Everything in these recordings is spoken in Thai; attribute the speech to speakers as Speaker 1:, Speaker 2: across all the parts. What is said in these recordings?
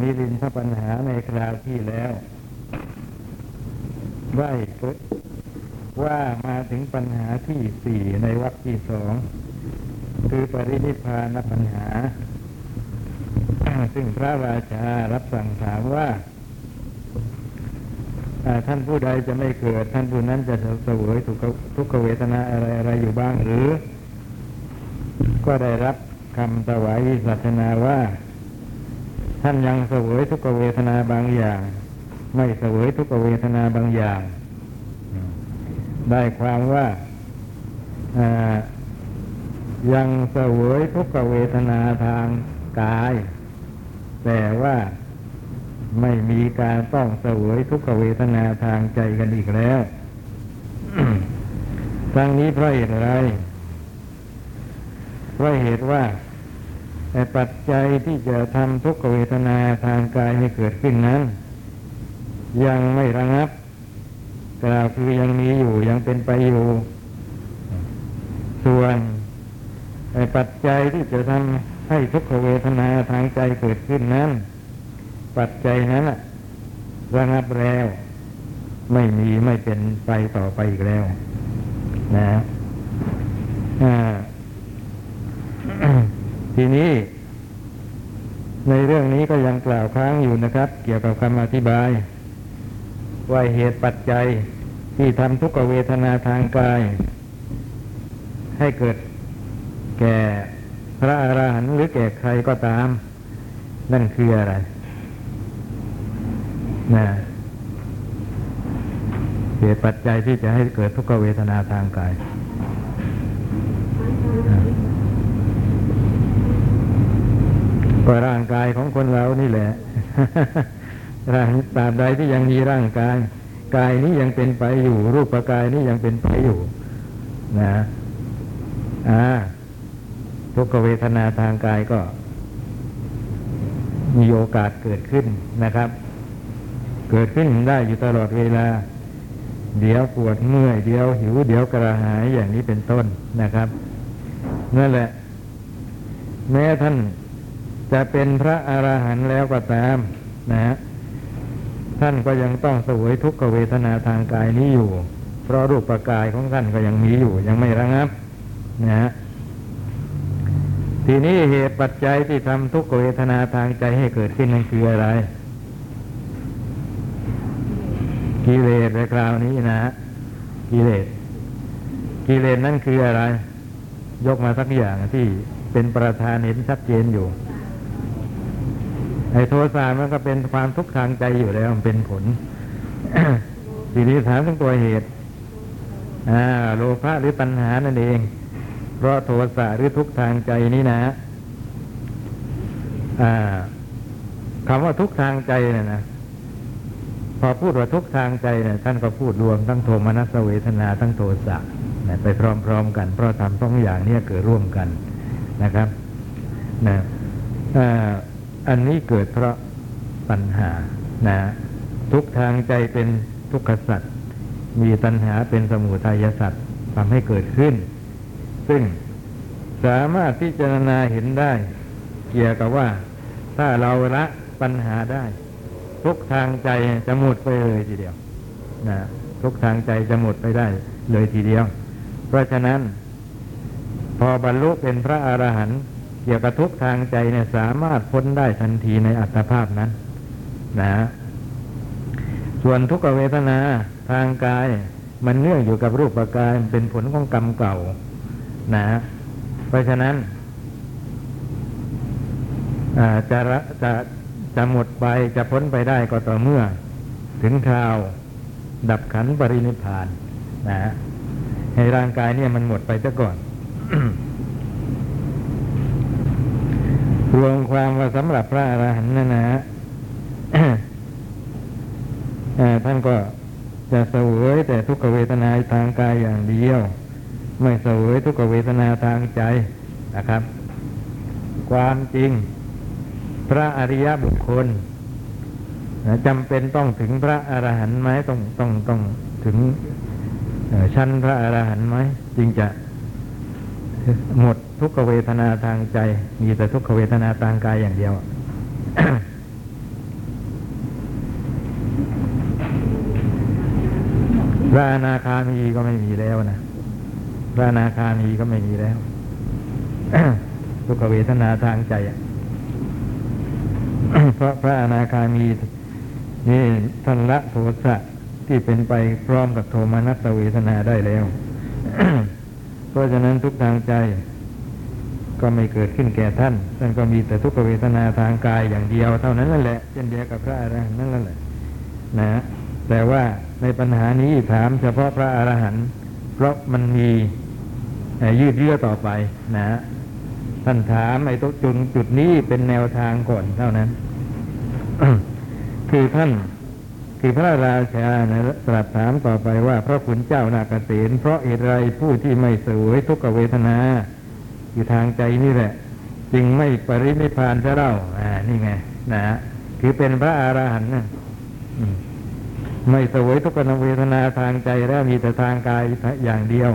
Speaker 1: มีลินทปัญหาในคราวที่แล้วได้ว่ามาถึงปัญหาที่สี่ในวรรคที่สองคือปรินิพานปัญหา ซึ่งพระราชารับสั่งถามว่า ท่านผู้ใดจะไม่เกิด ท่านผู้นั้นจะเสวยทุกทุกขเวทนาอะไรอะไรอยู่บ้างหรือ ก็ได้รับคำถวายวิสัชนาว่า ท่านยังเสวยทุกเวทนาบางอย่าง ไม่เสวยทุกเวทนาบางอย่าง ได้ความว่ายังเสวยทุกเวทนาทางกาย แต่ว่าไม่มีการต้องเสวยทุกเวทนาทางใจกันอีกแล้วทั้งนี้เพราะเหตุอะไรเพราะเหตุว่า แต่ปัจจัยที่จะทำทุกขเวทนาทางกายให้เกิดขึ้นนั้น ยังไม่ระงับกล่าวคือยังมีอยู่ยังเป็นไปอยู่ ส่วนปัจจัยที่จะทำให้ทุกขเวทนาทางใจเกิดขึ้นนั้น ปัจจัยนั้นระงับแล้ว ไม่มีไม่เป็นไปต่อไปอีกแล้ว นะอ่า ทีนี้ ในเรื่องนี้ก็ยังกล่าวค้างอยู่นะครับ เกี่ยวกับคำอธิบาย ว่าเหตุปัจจัยที่ทำทุกขเวทนาทางกาย ให้เกิดแก่พระอราหันต์หรือแก่ใครก็ตาม นั่นคืออะไรนะเหตุปัจจัยที่จะให้เกิดทุกขเวทนาทางกาย ก็ร่างกายของคนเรานี่แหละร่างตราบใดที่ยังมีร่างกาย กายนี้ยังเป็นไปอยู่ รูปกายนี้ยังเป็นไปอยู่ นะอ่าทุกเวทนาทางกายก็ มีโอกาสเกิดขึ้นนะครับ เกิดขึ้นได้อยู่ตลอดเวลา เดี๋ยวปวดเมื่อย เดี๋ยวหิว เดี๋ยวกระหายอย่างนี้เป็นต้นนะครับนั่นแหละ แม้ท่าน จะเป็นพระอราหันต์แล้วก็ตามนะฮะท่านก็ยังต้องสวยทุกขเวทนาทางกายนี้อยู่ เพราะรูปปรกายของท่านก็ยังมีอยู่ ยังไม่ระงับนะฮะทีนี้เหตุปัจจัยที่ทำทุกขเวทนาทางใจให้เกิดขึ้นนั้นคืออะไร กิเลสในคราวนี้นะฮะกิเลสกิเลสนั่นคืออะไร ยกมาสักอย่างที่เป็นประธานเห็นชัดเจนอยู่ ไอ้โทสะมันก็เป็นความทุกข์ทางใจอยู่แล้วมันเป็นผลทีนี้ถามถึงตัวเหตุอ่าโลภะหรือปัญหานั่นเอง เพราะโทสะหรือทุกข์ทางใจนี่นะอ่าคำว่าทุกข์ทางใจเนี่ยนะพอพูดว่าทุกข์ทางใจเนี่ยท่านก็พูดรวมทั้งโทมนัสเวทนาทั้งโทสะไปพร้อมๆกัน เพราะทำสองอย่างนี้เกิดร่วมกันนะครับนะอ่า อันนี้เกิดเพราะปัญหานะทุกทางใจเป็นทุกขสัตว์มีตัณหาเป็นสมุทัยสัตว์ทำให้เกิดขึ้น ซึ่งสามารถพิจารณาเห็นได้ เกี่ยวกับว่า ถ้าเราละปัญหาได้ ทุกทางใจจะหมดไปเลยทีเดียวนะทุกทางใจจะหมดไปได้เลยทีเดียว เพราะฉะนั้น พอบรรลุเป็นพระอรหันต์ เกี่ยวกับทุกทางใจเนี่ยสามารถพ้นได้ทันทีในอัตภาพนั้นนะส่วนทุกขเวทนาทางกาย มันเนื่องอยู่กับรูปกายเป็นผลของกรรมเก่า นะ เพราะฉะนั้นจะจะจะหมดไปจะพ้นไปได้ก็ต่อเมื่อ ถึงคราวดับขันปรินิพาน นะให้ร่างกายเนี่ยมันหมดไปซะก่อน รวมความว่าสำหรับพระอรหันต์นั่นนะท่านก็จะเสวยแต่ทุกขเวทนาทางกายอย่างเดียว ไม่เสวยทุกขเวทนาทางใจนะครับ ความจริง พระอริยบุคคลจำเป็นต้องถึงพระอรหันต์ไหมต้องต้องต้องถึงชั้นพระอรหันต์ไหมจึงจะ หมดทุกขเวทนาทางใจ มีแต่ทุกขเวทนาทางกายอย่างเดียวพระอนาคามีก็ไม่มีแล้วนะพระอนาคามีก็ไม่มีแล้วทุกขเวทนาทางใจเพราะพระอนาคามีนี่ทันละโทสะที่เป็นไปพร้อมกับโทมนัสเวทนาได้แล้ว เพราะฉะนั้นทุกทางใจ ก็ไม่เกิดขึ้นแก่ท่าน ท่านก็มีแต่ทุกขเวทนาทางกายอย่างเดียวเท่านั้นนั่นแหละเช่นเดียวกับพระอรหันต์นั่นแหละนะ แต่ว่าในปัญหานี้ถามเฉพาะพระอรหันต์เพราะมันมียืดเยื้อต่อไปนะท่านถามไอ้ตจุดจุดนี้เป็นแนวทางก่อนเท่านั้น คือท่าน คือพระราชานะตรัสถามต่อไปว่า พระขุนเจ้านาเกษตเพราะเหตุไรผู้ที่ไม่สวยทุกขเวทนาอยู่ทางใจนี่แหละ จึงไม่ปรินิพานซะเล่าอ่า นี่ไง นะคือเป็นพระอารหันต์นะไม่สวยทุกขเวทนาทางใจแล้วมีแต่ทางกายอย่างเดียว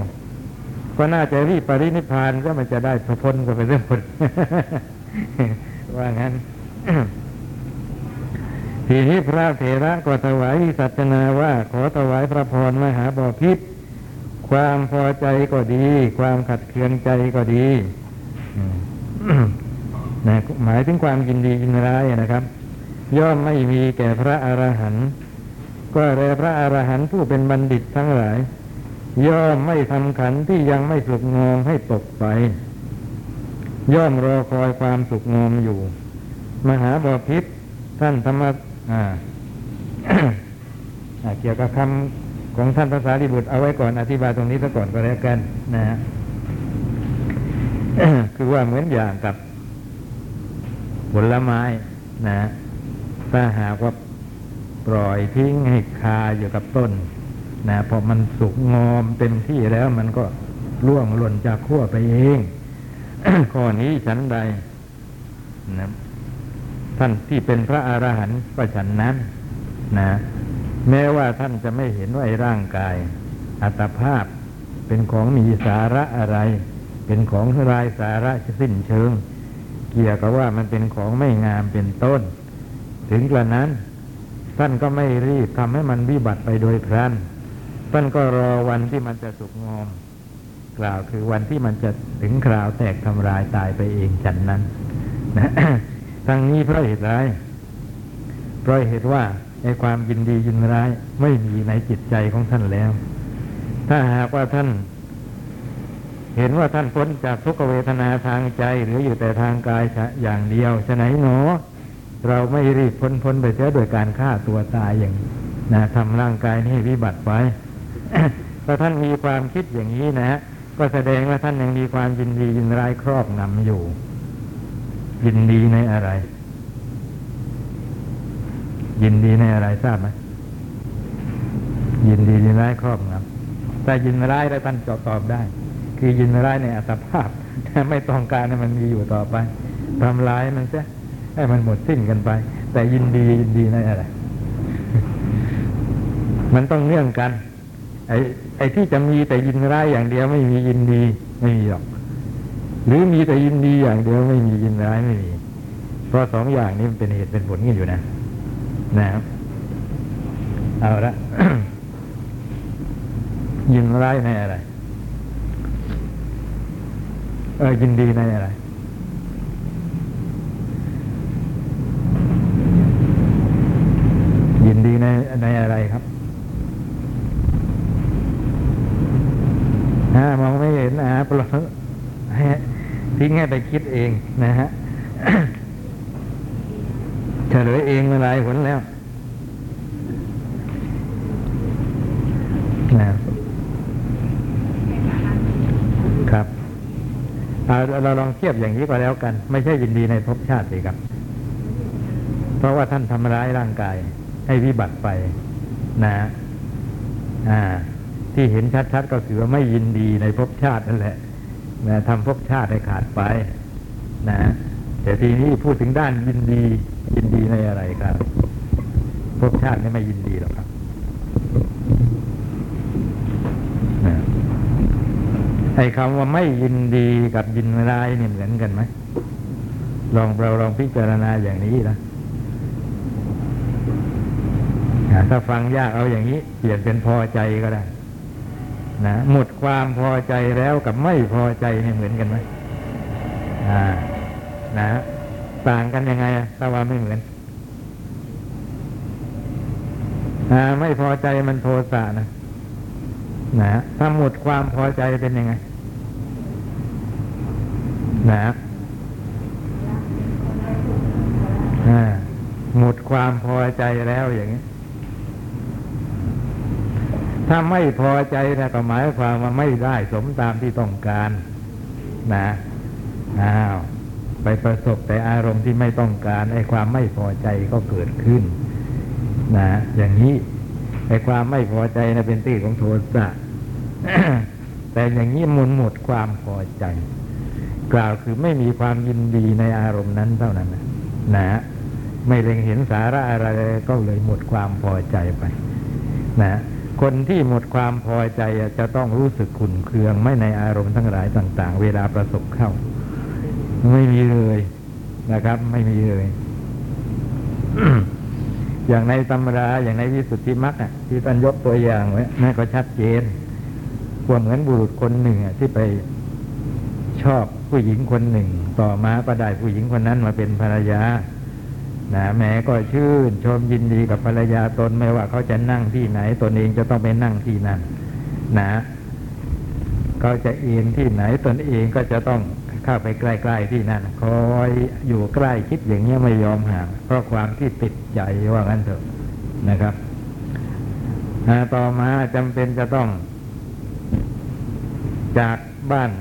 Speaker 1: ก็น่าจะรีบปรินิพานก็มันจะได้พ้นก็เป็นเรื่องผลว่างั้น ทีนี้พระเถระก็ถวายวิสัชนาว่า ขอถวายพระพรมหาบอพิษความพอใจก็ดี ความขัดเคืองใจก็ดีนะหมายถึงความยินดียินร้ายนะครับ ย่อมไม่มีแก่พระอรหันต์ก็แลพระอรหันต์ผู้เป็นบัณฑิตทั้งหลาย ย่อมไม่ทำขันที่ยังไม่สุกงอมให้ตกไป ย่อมรอคอยความสุกงอมอยู่ มหาบพิษท่านธรรม เกี่ยวกับคำของท่านภาษาลิบุตรเอาไว้ก่อนอธิบายตรงนี้ซะก่อนก็แล้วกันนะฮะคือว่าเหมือนอย่างกับผลไม้นะถ้าหากว่าปล่อยทิ้งให้คาอยู่กับต้นนะพอมันสุกงอมเต็มที่แล้วมันก็ร่วงหล่นจากขั้วไปเอง ข้อนี้ฉันใดนะ ท่านที่เป็นพระอรหันต์ก็ฉันนั้นนะ แม้ว่าท่านจะไม่เห็นว่าไอ้ร่างกาย อัตภาพเป็นของมีสาระอะไร เป็นของรายสาระสิ้นเชิง เกี่ยวกับว่ามันเป็นของไม่งามเป็นต้น ถึงกระนั้น ท่านก็ไม่รีบทำให้มันวิบัติไปโดยพลันท่านก็รอวันที่มันจะสุกงอม กล่าวคือวันที่มันจะถึงคราวแตกทำลายตายไปเองฉันนั้นนะ ทั้งนี้เพราะเหตุไรเพราะเหตุว่าไอ้ความยินดียินร้ายไม่มีในจิตใจของท่านแล้ว ถ้าหากว่าท่าน เห็นว่าท่านพ้นจากทุกเวทนาทางใจ หรืออยู่แต่ทางกายอย่างเดียวฉะไหนหนอ เราไม่รีบพ้นพ้นไปเสียโดยการฆ่าตัวตายอย่างนะทำร่างกายนี้วิบัติไปถ้าท่านมีความคิดอย่างนี้นะฮะก็แสดงว่าท่านยังมีความยินดียินร้ายครอบงำอยู่ ยินดีในอะไร ยินดีในอะไรทราบไหมยินดียินร้ายครอบงำแต่ยินร้ายแล้วท่านตอบตอบได้ คือยินร้ายในอัตภาพไม่ต้องการให้มันมีอยู่ต่อไปทำร้ายมันซะให้มันหมดสิ้นกันไป แต่ยินดียินดีในอะไร มันต้องเนื่องกัน ไอ้ไอ้ที่จะมีแต่ยินร้ายอย่างเดียวไม่มียินดีไม่มีหรอก หรือมีแต่ยินดีอย่างเดียวไม่มียินร้ายไม่มี เพราะสองอย่างนี้มันเป็นเหตุเป็นผลกันอยู่นะ นะครับเอาละยินร้ายในอะไรเออยินดีในอะไรยินดีในในอะไรครับฮะมองไม่เห็นนะฮะปลดให้ ทิ้งให้ไปคิดเองนะฮะเฉลยเองมาหลายผลแล้วนะครับเอาเราลองเทียบอย่างนี้ก็แล้วกัน ไม่ใช่ยินดีในภพชาติสิครับ เพราะว่าท่านทำร้ายร่างกาย ให้วิบัติไปนะอ่า ที่เห็นชัดๆก็คือว่าไม่ยินดีในภพชาตินั่นแหละ นะทำภพชาติให้ขาดไป นะแต่ทีนี้พูดถึงด้านยินดียินดีในอะไรครับภพชาตินี่ไม่ยินดีหรอกครับนะไอ้คำว่าไม่ยินดีกับยินร้ายนี่เหมือนกันไหมลองเราลองพิจารณาอย่างนี้นะถ้าฟังยากเอาอย่างนี้ เปลี่ยนเป็นพอใจก็ได้ นะหมดความพอใจแล้วกับไม่พอใจเนี่ยเหมือนกันไหมอ่า นะต่างกันยังไงถ้าว่าไม่เหมือนอ่าไม่พอใจมันโทสะนะนะถ้าหมดความพอใจเป็นยังไง นะหมดความพอใจแล้วอย่างนี้ ถ้าไม่พอใจนะก็หมายความว่าไม่ได้สมตามที่ต้องการนะอ้าวไปประสบแต่อารมณ์ที่ไม่ต้องการไอ้ความไม่พอใจก็เกิดขึ้นนะอย่างนี้ไอ้ความไม่พอใจนะเป็นที่ของโทสะแต่อย่างนี้มุนหมดความพอใจ กล่าวคือไม่มีความยินดีในอารมณ์นั้นเท่านั้นนะนะไม่เล็งเห็นสาระอะไรก็เลยหมดความพอใจไป นะ คนที่หมดความพอใจจะต้องรู้สึกขุ่นเคือง ไม่ในอารมณ์ทั้งหลายต่าง ๆ เวลาประสบเข้า ไม่มีเลยนะครับ ไม่มีเลย อย่างในตำราอย่างในวิสุทธิมรรคที่ท่านยกตัวอย่างไว้นั่นก็ชัดเจนว่าเหมือนบุรุษคนหนึ่งที่ไปชอบผู้หญิงคนหนึ่ง ต่อมาก็ได้ผู้หญิงคนนั้นมาเป็นภรรยา นะแม้ก็ชื่นชมยินดีกับภรรยาตนไม่ว่าเขาจะนั่งที่ไหนตนเองจะต้องไปนั่งที่นั่นนะเขาจะเอ็นที่ไหนตนเองก็จะต้องเข้าไปใกล้ๆที่นั่นคอยอยู่ใกล้คิดอย่างเงี้ไม่ยอมห่างเพราะความที่ติดใจว่างั้นเถอะนะครับต่อมาจำเป็นจะต้อง จากบ้าน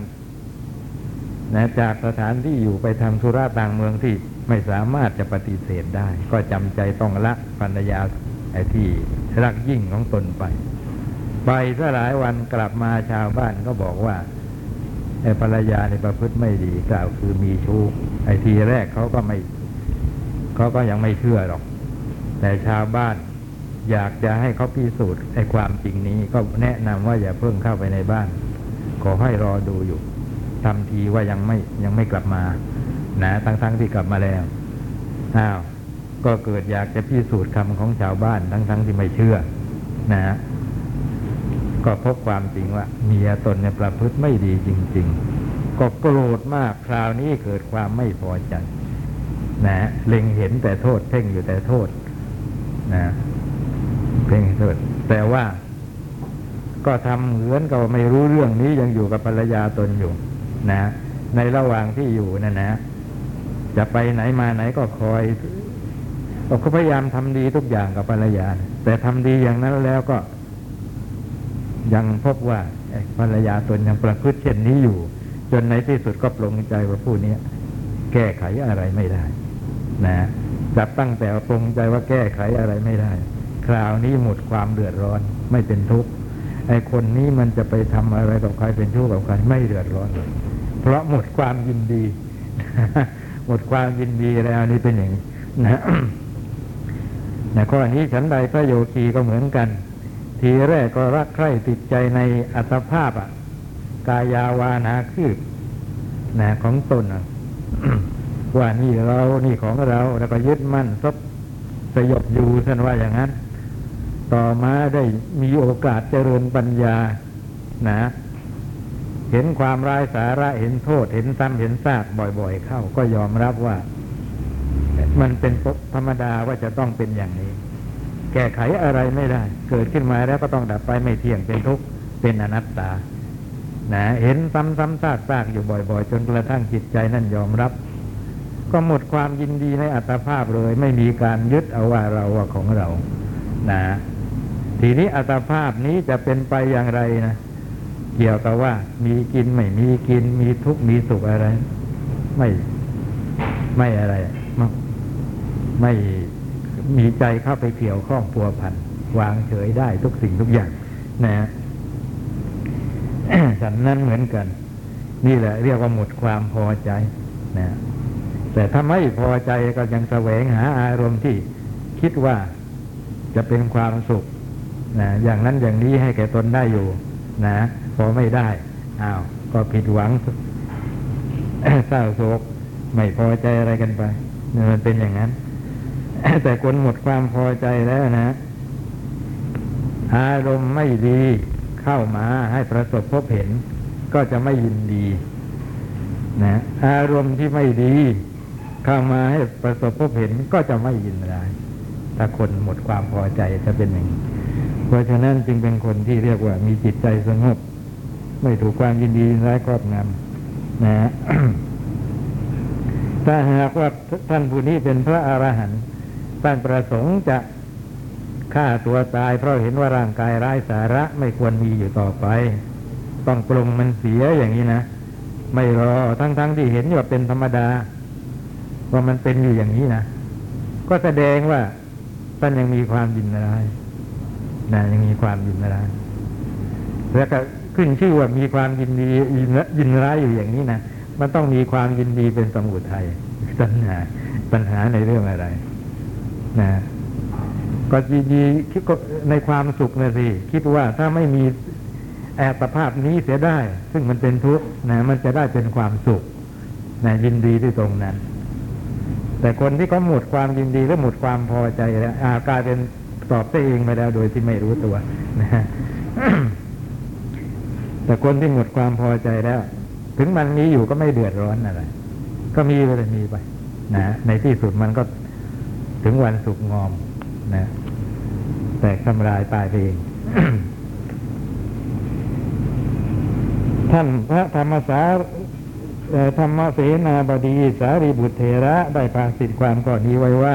Speaker 1: นะจากสถานที่อยู่ไปทำธุระต่างเมืองที่ ไม่สามารถจะปฏิเสธได้ ก็จำใจต้องละภรรยาไอ้ที่รักยิ่งของตนไป ไปซะหลายวันกลับมาชาวบ้านก็บอกว่าไอ้ภรรยาในประพฤติไม่ดีกล่าวคือมีชู้ไอ้ทีแรกเขาก็ไม่เขาก็ยังไม่เชื่อหรอก แต่ชาวบ้านอยากจะให้เขาพิสูจน์ไอ้ความจริงนี้ก็แนะนำว่าอย่าเพิ่งเข้าไปในบ้าน ขอให้รอดูอยู่ทำทีว่ายังไม่ยังไม่กลับมา นะทั้งๆทที่กลับมาแล้วอ้าวก็เกิดอยากจะพิสูจน์คำของชาวบ้านทั้งๆทที่ไม่เชื่อนะก็พบความจริงว่าเมียตนเนี่ยประพฤติไม่ดีจริง ๆ ก็โกรธมากคราวนี้เกิดความไม่พอใจนะเล็งเห็นแต่โทษเพ่งอยู่แต่โทษนะเพ่งโทษ แต่ว่าก็ทำเหมือนกับไม่รู้เรื่องนี้ยังอยู่กับภรรยาตนอยู่ นะ ในระหว่างที่อยู่นั่นนะ จะไปไหนมาไหนก็คอยก็พยายามทำดีทุกอย่างกับภรรยา แต่ทำดีอย่างนั้นแล้วก็ ยังพบว่าภรรยาตนยังประพฤติเช่นนี้อยู่ จนในที่สุดก็ปลงใจว่าผู้นี้แก้ไขอะไรไม่ได้ นะจับตั้งแต่ปลงใจว่าแก้ไขอะไรไม่ได้ คราวนี้หมดความเดือดร้อน ไม่เป็นทุกข์ไอ้คนนี้มันจะไปทำอะไรกับใครเป็นชู้กับใครไม่เดือดร้อนเลยเพราะหมดความยินดี หมดความยินดีแล้วนี่เป็นอย่างนี้นะนะข้อนี้ฉันใดพระโยคีก็เหมือนกัน ทีแรกก็รักใคร่ติดใจในอัตภาพอะ กายาวานาคืบนะของตนว่านี่เรานี่ของเราแล้วก็ยึดมั่นซบสยบอยู่ท่านว่าอย่างนั้น ต่อมาได้มีโอกาสเจริญปัญญา นะ เห็นความร้ายสาระเห็นโทษ เห็นซ้ำเห็นซากบ่อยๆ เข้า ก็ยอมรับว่า มันเป็นธรรมดาว่าจะต้องเป็นอย่างนี้ แก้ไขอะไรไม่ได้ เกิดขึ้นมาแล้วก็ต้องดับไปไม่เที่ยงเป็นทุกข์เป็นอนัตตานะเห็นซ้ำๆซากๆอยู่บ่อย ๆ จนกระทั่งจิตใจนั่นยอมรับ ก็หมดความยินดีในอัตภาพเลย ไม่มีการยึดเอาว่าเราว่าของเรา นะ ทีนี้อัตภาพนี้จะเป็นไปอย่างไรนะ เกี่ยวกับว่า มีกินไม่มีกิน มีทุกข์มีสุขอะไร ไม่ไม่อะไรไม่มีใจเข้าไปเกี่ยวข้องพัวพันวางเฉยได้ทุกสิ่งทุกอย่างนะฉันนั้นเหมือนกัน นี่แหละ เรียกว่าหมดความพอใจนะแต่ถ้าไม่พอใจก็ยังแสวงหาอารมณ์ที่คิดว่าจะเป็นความสุขนะอย่างนั้นอย่างนี้ให้แก่ตนได้อยู่ นะ พอไม่ได้อ้าวก็ผิดหวังเศร้าโศกไม่พอใจอะไรกันไปมันเป็นอย่างนั้น แต่คนหมดความพอใจแล้วนะ อารมณ์ไม่ดีเข้ามาให้ประสบพบเห็น ก็จะไม่ยินดีนะอารมณ์ที่ไม่ดี เข้ามาให้ประสบพบเห็นก็จะไม่ยินร้ายถ้าคนหมดความพอใจจะเป็นอย่างนี้เพราะฉะนั้นจึงเป็นคนที่เรียกว่ามีจิตใจสงบ ไม่ถูกความยินดีร้ายครอบงำนะถ้าหากว่าท่านผู้นี้เป็นพระอรหันต์ท่านประสงค์จะฆ่าตัวตาย เพราะเห็นว่าร่างกายร้ายสาระไม่ควรมีอยู่ต่อไป ต้องปรุงมันเสียอย่างนี้นะ ไม่รอทั้งๆทที่เห็นว่าเป็นธรรมดา ว่ามันเป็นอยู่อย่างนี้นะ ก็แสดงว่าท่านยังมีความยินร้ายนะยังมีความยินร้ายแล้วก็ ขึ้นชื่อว่ามีความยินดียินร้ายอยู่อย่างนี้นะมันต้องมีความยินดีเป็นสมุทัยปัญหาปัญหาในเรื่องอะไร นะก็ยินดีคิดในความสุขนะสิคิดว่าถ้าไม่มีแอบสภาพนี้เสียได้ ซึ่งมันเป็นทุกข์นะมันจะได้เป็นความสุขนะยินดีที่ตรงนั้น แต่คนที่เขาหมดความยินดีและหมดความพอใจแล้วกลายเป็นตอบตัวเองไปแล้วโดยที่ไม่รู้ตัวนะ แต่คนที่หมดความพอใจแล้ว ถึงมันมีอยู่ก็ไม่เดือดร้อนอะไร ก็มีไปเลยมีไปนะในที่สุดมันก็ถึงวันสุกงอมนะแตกทำลายตายไปเองท่านพระธรรมสาเอ่อธรรมเสนาบดีสารีบุตรเถระได้ภาสิทธิความก่อนนี้ไว้ว่า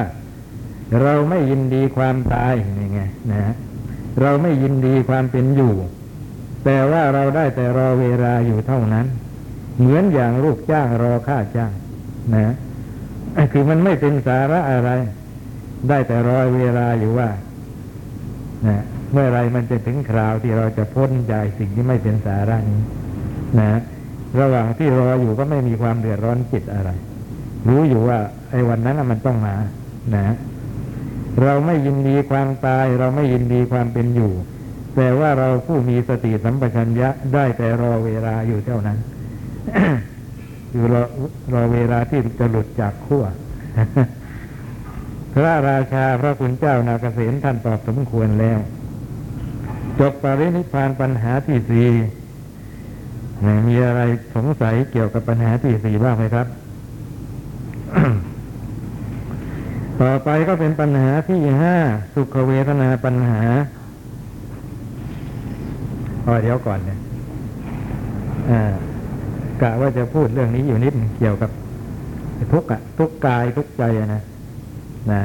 Speaker 1: เราไม่ยินดีความตายนี่ไงนะฮะเราไม่ยินดีความเป็นอยู่ แต่ว่าเราได้แต่รอเวลาอยู่เท่านั้น เหมือนอย่างลูกจ้างรอค่าจ้างนะคือมันไม่เป็นสาระอะไร ได้แต่รอเวลาอยู่ว่านะเมื่อไรมันจะถึงคราวที่เราจะพ้นจากสิ่งที่ไม่เป็นสาระนี้นะระหว่างที่รออยู่ก็ไม่มีความเดือดร้อนจิตอะไร รู้อยู่ว่า ไอ้วันนั้นมันต้องมา นะ เราไม่ยินดีความตาย เราไม่ยินดีความเป็นอยู่ แต่ว่าเราผู้มีสติสัมปชัญญะได้แต่รอเวลาอยู่เท่านั้น อยู่รอรอเวลาที่จะหลุดจากขั้วพระราชาพระคุณเจ้านาเกษตท่านตอบสมควรแล้ว จบปรินิพานปัญหาที่สี่นมีอะไรสงสัยเกี่ยวกับปัญหาที่สี่บ้างไหมครับ ต่อไปก็เป็นปัญหาที่ห้าสุขเวทนาปัญหา อเดี๋ยวก่อนเนี่ยกะว่าจะพูดเรื่องนี้อยู่นิดนึงเกี่ยวกับทุกข์อะทุกกายทุกใจนะนะ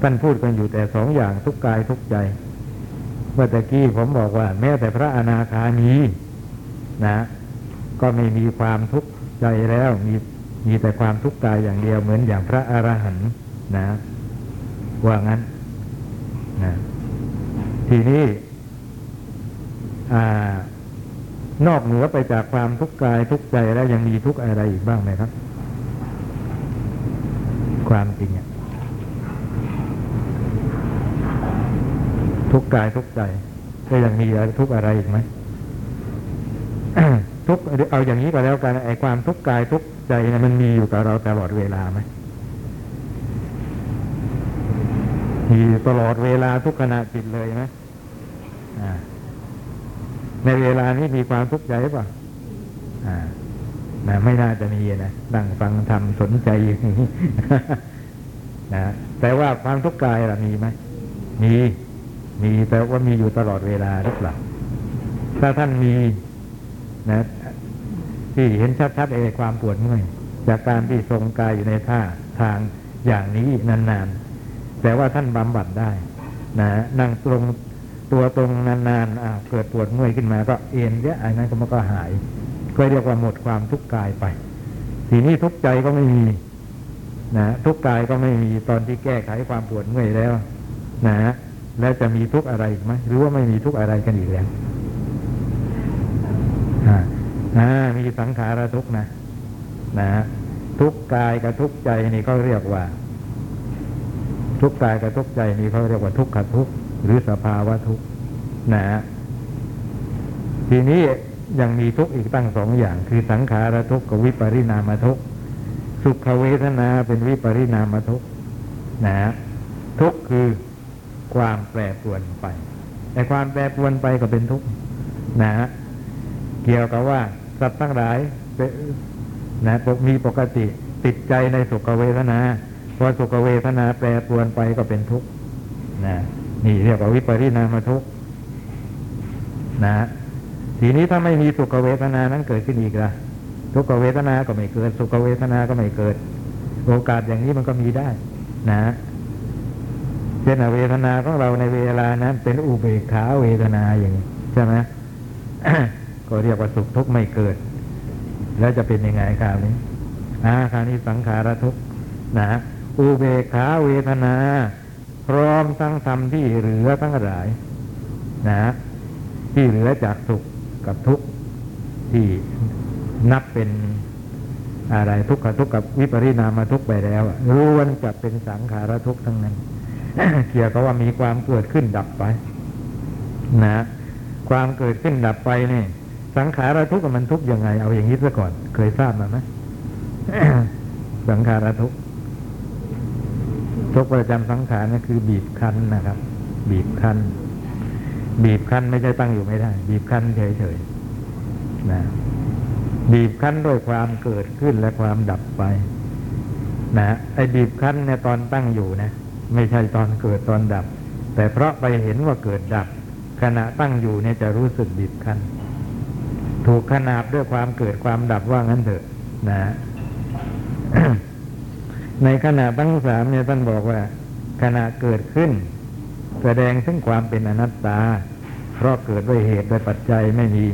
Speaker 1: ท่านพูดกันอยู่แต่สองอย่างทุกกายทุกใจเมื่อตะกี้ผมบอกว่า แม้แต่พระอนาคามีนะ ก็ไม่มีความทุกข์ใจแล้ว มีมีแต่ความทุกข์กายอย่างเดียวเหมือนอย่างพระอรหันต์นะ ว่างั้นนะทีนี้ อนอกเหนือไปจากความทุกข์กายทุกใจแล้วยังมีทุกข์อะไรอีกบ้างไหมครับ ความจริงอะทุกกายทุกใจก็ยังมีทุกอะไรอีกไหมทุกเอาอย่างนี้ก็แล้วกันไอ้ความทุกกายทุกใจเนี่ยมันมีอยู่กับเราตลอดเวลาไหมมีตลอดเวลาทุกขณะจิตเลยไหมอ่า ในเวลานี้มีความทุกข์ใจป่ะอ่านะไม่น่าจะมีนะนั่งฟังทำสนใจอย่างนี้นะแต่ว่าความทุกข์กายล่ะมีไหมมีมีแต่ว่ามีอยู่ตลอดเวลาหรือเปล่าถ้าท่านมีนะ ที่เห็นชัดๆเอความปวดเมื่อยจากการที่ทรงกายอยู่ในท่าทางอย่างนี้นานๆแต่ว่าท่านบำบัดได้ นะนั่งตรง ตัวตรงนานๆอ่าเกิดปวดเมื่อยขึ้นมาก็เอ็นเยอะไอ้นั้นก็มันก็หาย ก็เรียกว่าหมดความทุกข์กายไป ทีนี้ทุกใจก็ไม่มีนะทุกกายก็ไม่มีตอนที่แก้ไขความปวดเมื่อยแล้ว นะแล้วจะมีทุกอะไรอีกไหมหรือว่าไม่มีทุกอะไรกันอีกแล้วอ่ามีสังขารทุกนะนะทุกกายกับทุกใจนี่เขาเรียกว่า ทุกกายกับทุกใจนี่เขาเรียกว่าทุกขทุกข หรือสภาวะทุกข์นะทีนี้ยังมีทุกข์อีกตั้งสองอย่าง คือสังขารทุกข์กับวิปริณามทุกข์สุขเวทนาเป็นวิปริณามทุกข์นะทุกข์คือความแปรปรวนไป แต่ความแปรปรวนไปก็เป็นทุกข์นะฮะเกี่ยวกับว่าสัตว์ทั้งหลายนะมีปกติติดใจในสุขเวทนาพอสุขเวทนาแปรปรวนไปก็เป็นทุกข์นะ นี่เรียกว่าวิปริณามทุกนะทีนี้ถ้าไม่มีสุขเวทนานั้นเกิดขึ้นอีกละทุกเวทนาก็ไม่เกิด สุขเวทนาก็ไม่เกิด โอกาสอย่างนี้มันก็มีได้ นะเช่นเวทนาของเราในเวลานั้น เป็นอุเบกขาเวทนาอย่างนี้ใช่ไหมก็เรียกว่าสุขทุกข์ไม่เกิด แล้วจะเป็นยังไงคราวนี้อ่าคราวนี้สังขารทุกข์นะอุเบกขาเวทนา พร้อมทั้งธรรมที่เหลือทั้งหลายนะที่เหลือจากสุขกับทุกข์ที่นับเป็นอะไรทุกข์กับทุกข์กับวิปริณามาทุกข์ไปแล้วอะล้วนจะเป็นสังขารทุกข์ทั้งนั้นเกี่ยวกับว่ามีความเกิดขึ้นดับไป นะความเกิดขึ้นดับไปนี่สังขารทุกข์มันทุกข์ยังไง เอาอย่างนี้ซะก่อน เคยทราบมาไหมสังขารทุกข์ ทุกประจำสังขารนั่นคือบีบคั้นนะครับ บีบคั้น บีบคั้นไม่ใช่ตั้งอยู่ไม่ได้ บีบคั้นเฉยๆนะบีบคั้นด้วยความเกิดขึ้นและความดับไปนะไอ้บีบคั้นเนี่ยตอนตั้งอยู่นะ ไม่ใช่ตอนเกิดตอนดับ แต่เพราะไปเห็นว่าเกิดดับ ขณะตั้งอยู่เนี่ยจะรู้สึกบีบคั้น ถูกขนาบด้วยความเกิดความดับว่างั้นเถอะ นะ ในขณะตั้งสามเนี่ยท่านบอกว่า ขณะเกิดขึ้น แสดงซึ่งความเป็นอนัตตา เพราะเกิดด้วยเหตุด้วยปัจจัยไม่มี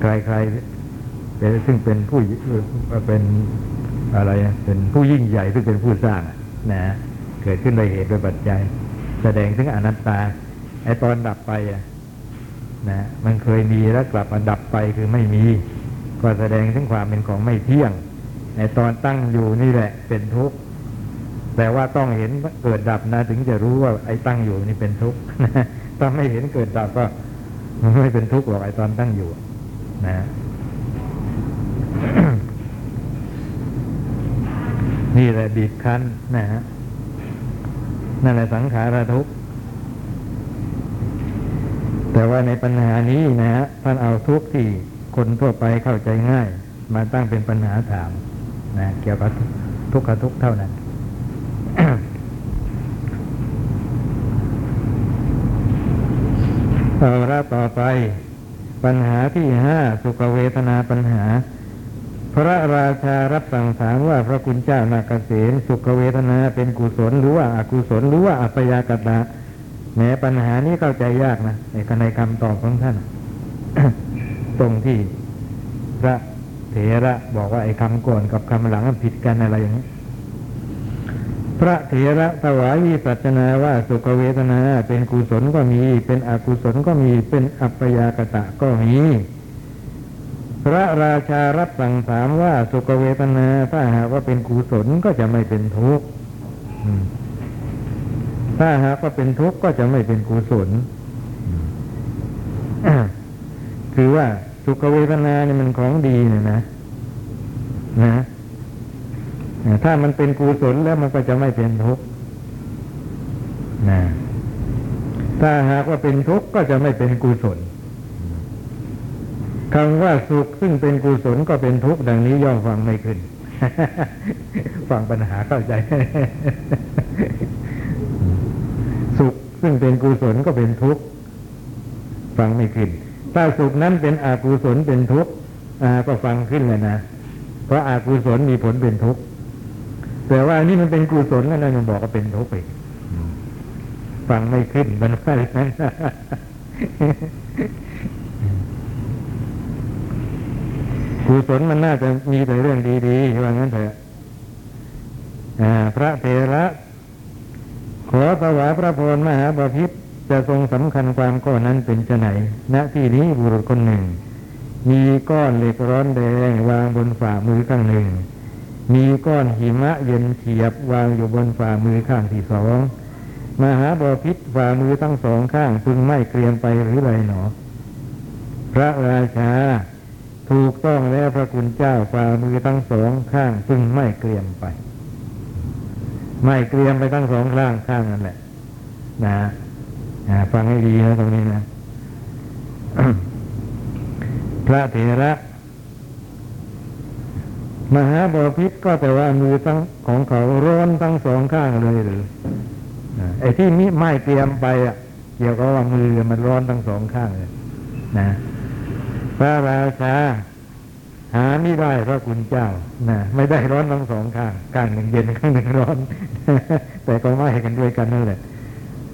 Speaker 1: ใครๆเป็นซึ่งเป็นผู้เป็นอะไรเป็นผู้ยิ่งใหญ่ซึ่งเป็นผู้สร้างนะเกิดขึ้นโดยเหตุโดยปัจจัย แสดงถึงอนัตตาไอตอนดับไปอะนะมันเคยมีแล้วกลับมาดับไปคือไม่มี ก็แสดงถึงความเป็นของไม่เที่ยง ไอตอนตั้งอยู่นี่แหละเป็นทุกข์แต่ว่าต้องเห็นเกิดดับนะ ถึงจะรู้ว่าไอ้ตั้งอยู่นี่เป็นทุกข์ถ้าไม่เห็นเกิดดับก็ไม่เป็นทุกข์หรอกไอ้ตอนตั้งอยู่ นะนี่แหละบีบคั้นนะฮะนั่นแหละสังขารทุกข์แต่ว่าในปัญหานี้นะฮะท่านเอาทุกข์ที่คนทั่วไปเข้าใจง่าย มาตั้งเป็นปัญหาถาม นะเกี่ยวกับทุกข์ทุกข์เท่านั้นต่อรับต่อไป ปัญหาที่ห้าสุขเวทนาปัญหา พระราชารับสั่งถามว่าพระคุณเจ้านาเกษตสุขเวทนาเป็นกุศลหรือว่าอกุศลหรือว่าอัปยากตะแม้ปัญหานี้เข้าใจยากนะในคำตอบของท่าน ตรงที่พระ เถระบอกว่าไอ้คำก่อนกับคำหลังมันผิดกันอะไรอย่างนี้ พระเถระถวายวิสัชนาว่าสุขเวทนา เป็นกุศลก็มี เป็นอกุศลก็มีเป็นอัปยากตะก็มี พระราชารับสั่งถามว่าสุขเวทนาถ้าหากว่าเป็นกุศลก็จะไม่เป็นทุกข์ถ้าหากว่าเป็นทุกข์ก็จะไม่เป็นกุศลคือว่า สุขเวทนาเนี่ยมันของดีเนี่ยนะนะถ้ามันเป็นกุศลแล้วมันก็จะไม่เป็นทุกข์นะถ้าหากว่าเป็นทุกข์ก็จะไม่เป็นกุศลคำว่าสุขซึ่งเป็นกุศลก็เป็นทุกข์ดังนี้ย่อมฟังไม่ขึ้น ฟังปัญหาเข้าใจ สุขซึ่งเป็นกุศลก็เป็นทุกข์ฟังไม่ขึ้น ถ้าสุขนั้นเป็นอกุศลเป็นทุกข์ก็ฟังขึ้นเลยนะ เพราะอากุศลมีผลเป็นทุกข์แต่ว่าอันนี้มันเป็นกุศลแล้วนะมันบอกว่าเป็นทุกข์อีกฟังไม่ขึ้นมันไม่นั้นกุศลมันน่าจะมีแต่เรื่องดีๆว่างั้นเถอะพระเถระขอถวายพระพรมหาบพิษ จะทรงสำคัญความก้อนนั้นเป็นจะไหนณที่นี้บุรุษคนหนึ่ง มีก้อนเหล็กร้อนแดงวางบนฝ่ามือข้างหนึ่ง มีก้อนหิมะเย็นเฉียบวางอยู่บนฝ่ามือข้างที่สองมหาบอพิษฝ่ามือทั้งสองข้างพึงไม่เกรียมไปหรือไรหนอ พระราชาถูกต้องแล้วพระคุณเจ้าฝ่ามือทั้งสองข้างพึงไม่เกรียมไป ไม่เกรียมไปทั้งสองข้างข้างนั่นแหละ นะ ฟังให้ดีนะตรงนี้นะ พระเถระ มหาบอพิษก็แต่ว่ามือทั้งของเขาร้อนทั้งสองข้างเลยหรือไอ้ที่มิไม่เตรียมไปอะเกี่ยวกับว่ามือมันร้อนทั้งสองข้างเลยนะ พระราชาหาไม่ได้พระคุณเจ้านะไม่ได้ร้อนทั้งสองข้าง ข้างหนึ่งเย็นข้างหนึ่งร้อน แต่ก็ไม่กันด้วยกันนั่นแหละ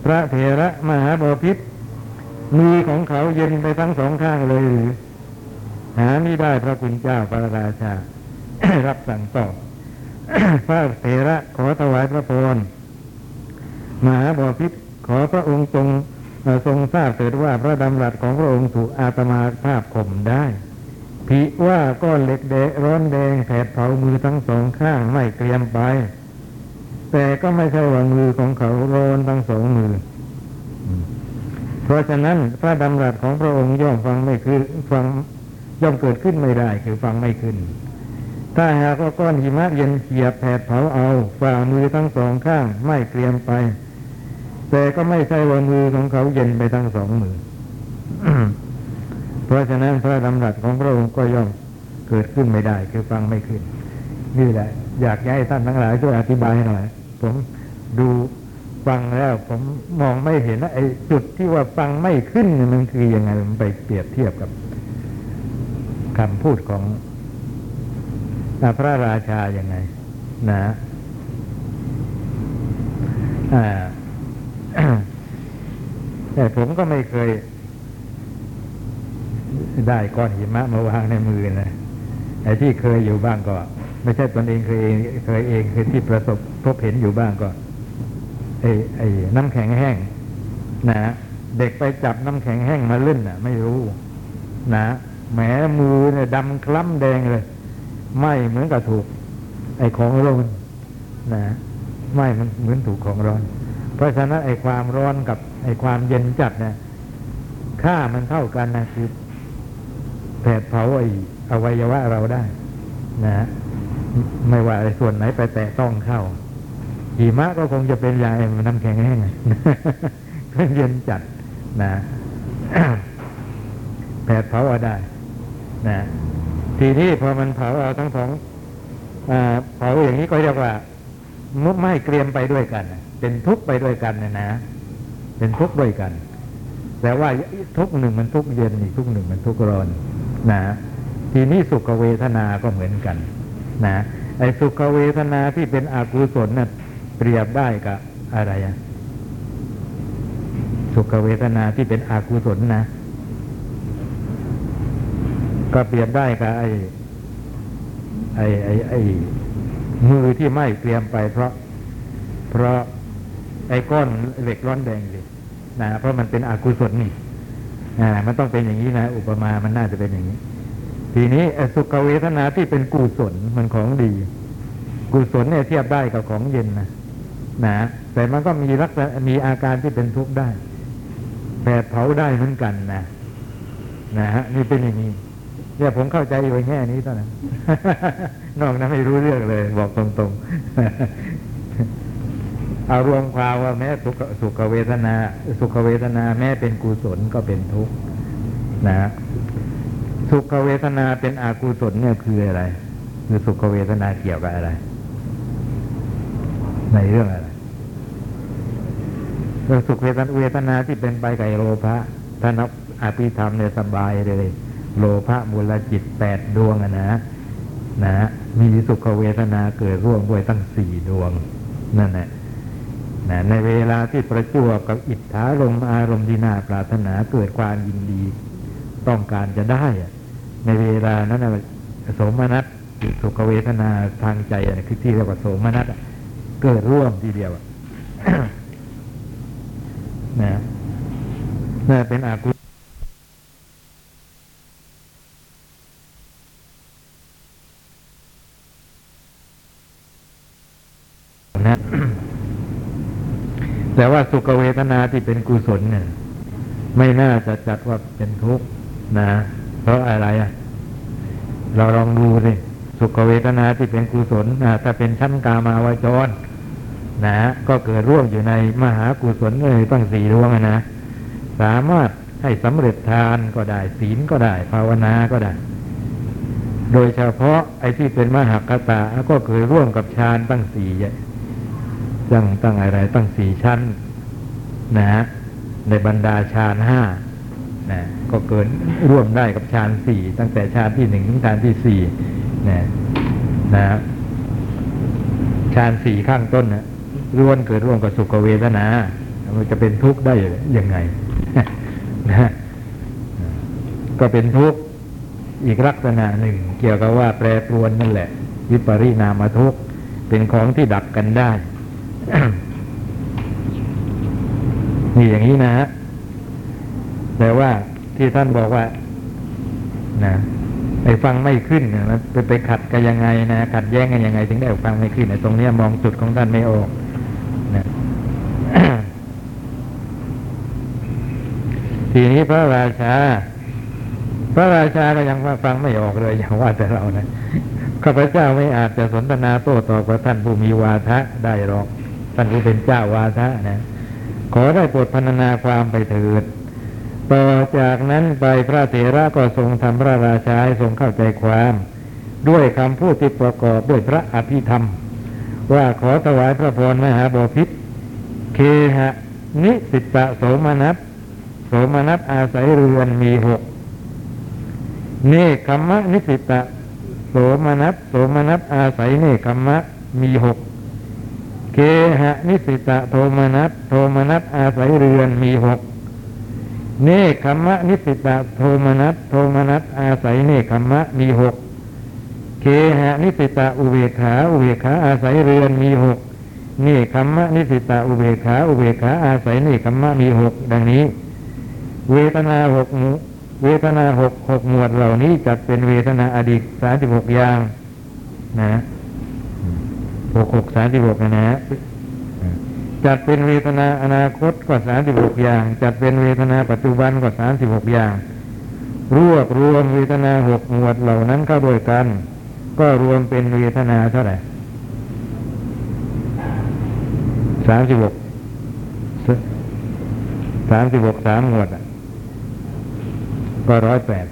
Speaker 1: พระเถระมหาบพิษมือของเขาเย็นไปทั้งสองข้างเลยหรือหาไม่ได้พระคุณเจ้าพระราชา รับสั่งตอบพระเถระขอถวายพระพรมหาบพิษขอพระองค์ทรงทรงทราบเถิดว่าพระดำรัสของพระองค์ถูกอาตมาภาพข่มได้ผิว่าก้อนเหล็กแดงร้อนแดงแผดเผามือทั้งสองข้างไม่เกรียมไป แต่ก็ไม่ใช่ว่ามือของเขาร้อนทั้งสองมือ เพราะฉะนั้นพระดำรัสของพระองค์ย่อมฟังไม่คือฟังย่อมเกิดขึ้นไม่ได้คือฟังไม่ขึ้น ถ้าหากว่าก้อนหิมะเย็นเฉียบแผดเผาเอาฝ่ามือทั้งสองข้างไม่เกรียมไป แต่ก็ไม่ใช่ว่ามือของเขาเย็นไปทั้งสองมือ เพราะฉะนั้นพระดำรัสของพระองค์ก็ย่อมเกิดขึ้นไม่ได้ คือฟังไม่ขึ้นนี่แหละ อยากให้ท่านทั้งหลายช่วยอธิบายหน่อย ผมดูฟังแล้ว ผมมองไม่เห็นว่าไอ้จุดที่ว่าฟังไม่ขึ้นมันคือยังไงมันไปเปรียบเทียบกับคำพูดของพระราชาอย่างไง นะอ่าแต่ผมก็ไม่เคย ได้ก้อนหิมะมาวางในมือนะไอ้ที่เคยอยู่บ้างก็ ไม่ใช่ตนเองเคยเองเคยเองเคือที่ประสบพบเห็นอยู่บ้างก็ไอ้ไอ้น้ำแข็งแห้งนะเด็กไปจับน้ำแข็งแห้งมาเล่นน่ะ ไม่รู้ นะแหมมือเนี่ยดำคล้ำแดงเลยไหม่เหมือนกับถูก ไอ้ของร้อนนะไหม่มันเหมือนถูกของร้อน เพราะฉะนั้นไอ้ความร้อนกับไอ้ความเย็นจัดเนี่ยค่ามันเท่ากันนะคือแผดเผาไอ้อวัยวะเราได้ นะ ไม่ว่าส่วนไหนไปแตะต้องเข้าหิมะก็คงจะเป็นยาไอ้น้ำแข็งแห้งก็เย็นจัดนะแผดเผาเอาได้นะทีนี้พอมันเผาเอาทั้งสองเผาอย่างนี้ก็เรียกว่า มุกไม่เกรียมไปด้วยกัน เป็นทุกไปด้วยกันนะนะ เป็นทุกด้วยกัน แต่ว่าทุกหนึ่งมันทุกเย็นอีกทุกหนึ่งมันทุกร้อนนะทีนี้สุขเวทนาก็เหมือนกัน นะไอ้สุขเวทนาที่เป็นอกุศลน่ะเปรียบได้กับอะไรอะสุขเวทนาที่เป็นอกุศลนะ ก็เปรียบได้กับไอ้ไอ้ไอ้ไอ้มือที่ไม่เตรียมไป เพราะ เพราะไอ้ก้อนเหล็กร้อนแดงสินะเพราะมันเป็นอกุศลนี่อ่ามันต้องเป็นอย่างนี้นะ อุปมา มันน่าจะเป็นอย่างนี้ ทีนี้สุขเวทนาที่เป็นกุศลมันของดี กุศลเนี่ยเทียบได้กับของเย็นนะนะแต่มันก็มีลักษณะมีอาการที่เป็นทุกข์ได้แผดเผาได้เหมือนกันนะนะฮะนี่เป็นอย่างนี้เนี่ยผมเข้าใจอยู่แค่นี้เท่านั้นนอกนั้นไม่รู้เรื่องเลย บอกตรงๆเอารวมความว่าแม้สุขสุขเวทนา สุขเวทนาแม้เป็นกุศลก็เป็นทุกข์นะ สุขเวทนาเป็นอากุศลเนี่ยคืออะไร คือสุขเวทนาเกี่ยวกับอะไร ในเรื่องอะไรเรื่องสุขเวทนาเวทนาที่เป็นไปกับโลภะถ้านับอภิธรรมเนี่ยสบายเลย โลภะมูลจิตแปดดวงอะนะ นะมีสุขเวทนาเกิดร่วมด้วยตั้งสี่ดวงนั่นแหละนะในเวลาที่ประจวบกับอิทธารมณ์อารมณ์ที่น่าปรารถนาเกิดความยินดี ต้องการจะได้อะ ในเวลานั้นนะโสมนัสสุขเวทนาทางใจคือที่เรียกว่าโสมนัสเกิดร่วมทีเดียวอะนะน่าเป็นอากุนะแต่ว่าสุขเวทนาที่เป็นกุศลเนี่ย ไม่น่าจะจัดว่าเป็นทุกข์นะ เพราะอะไรอะ เราลองดูสิสุขเวทนาที่เป็นกุศลนะถ้าเป็นชั้นกามาวจรนะ ก็เกิดร่วมอยู่ในมหากุศลเลยตั้งสี่ดวงอะนะ สามารถให้สำเร็จทานก็ได้ ศีลก็ได้ ภาวนาก็ได้ โดยเฉพาะไอ้ที่เป็นมหากตาก็เคยร่วมกับฌานตั้งสี่ตั้งตั้งอะไร ตั้งสี่ชั้น นะ ในบรรดาฌานห้านะ ก็เกินร่วมได้กับฌานสี่ตั้งแต่ฌานที่หนึ่งถึงฌานที่สี่นะนะฌานสี่ข้างต้นนะร่วนเกิดร่วมกับสุขเวทนา มันจะเป็นทุกข์ได้ยังไงนะก็เป็นทุกข์อีกลักษณะหนึ่ง เกี่ยวกับว่าแปรปรวนนั่นแหละ วิปริณามทุกข์เป็นของที่ดับกันได้นี่อย่างนี้นะฮะแต่ว่า ที่ท่านบอกว่านะไปฟังไม่ขึ้นนะไปไปขัดกันยังไงนะขัดแย้งกันยังไง ถึงได้ฟังไม่ขึ้นนะตรงเนี้ยมองจุดของท่านไม่ออกนะทีนี้พระราชา พระราชาก็ยังว่าฟังไม่ออกเลยอย่างว่าแต่เรานะข้าพเจ้าไม่อาจจะสนทนาโต้ตอบกับท่านผู้มีวาทะได้หรอก ท่านผู้เป็นเจ้าวาทะนะขอได้โปรดพรรณนาความไปเถิด ต่อจากนั้นไปพระเถระก็ทรงทำพระราชาให้ทรงเข้าใจความ ด้วยคำพูดที่ประกอบด้วยพระอภิธรรม ว่าขอถวายพระพรมหาบพิษเคหะนิสิตะโสมนัสโสมนัสอาศัยเรือนมีหกเนคขมมะนิสิตะโสมนัสโสมนัสอาศัยเนคขมมะมีหกเคหะนิสิตะโทมนัสโทมนัสอาศัยเรือนมีหก เนคขมมะนิสิตะโทมนัสโทมนัสอาศัยเนคขมมะมีหกเคหะนิสิตะอุเบขา อุเบขาอาศัยเรือนมีหกเนคขมมะนิสิตะอุเบขา อุเบขาอาศัยเนคขมมะมีหกดังนี้ เวทนาหกหมูเวทนาหกหกหมวดเหล่านี้จัดเป็นเวทนาอดีตสามสิบหกอย่างนะหกหกสามสิบหกนะฮะ จัดเป็นเวทนาอนาคตก็สามสิบหกอย่าง จัดเป็นเวทนาปัจจุบันก็สามสิบหกอย่าง รวบรวมเวทนาหกหมวดเหล่านั้นเข้าด้วยกัน ก็รวมเป็นเวทนาเท่าไหร่สามสิบหกสามสิบหกสามหมวดอะ ก็ร้อยแปด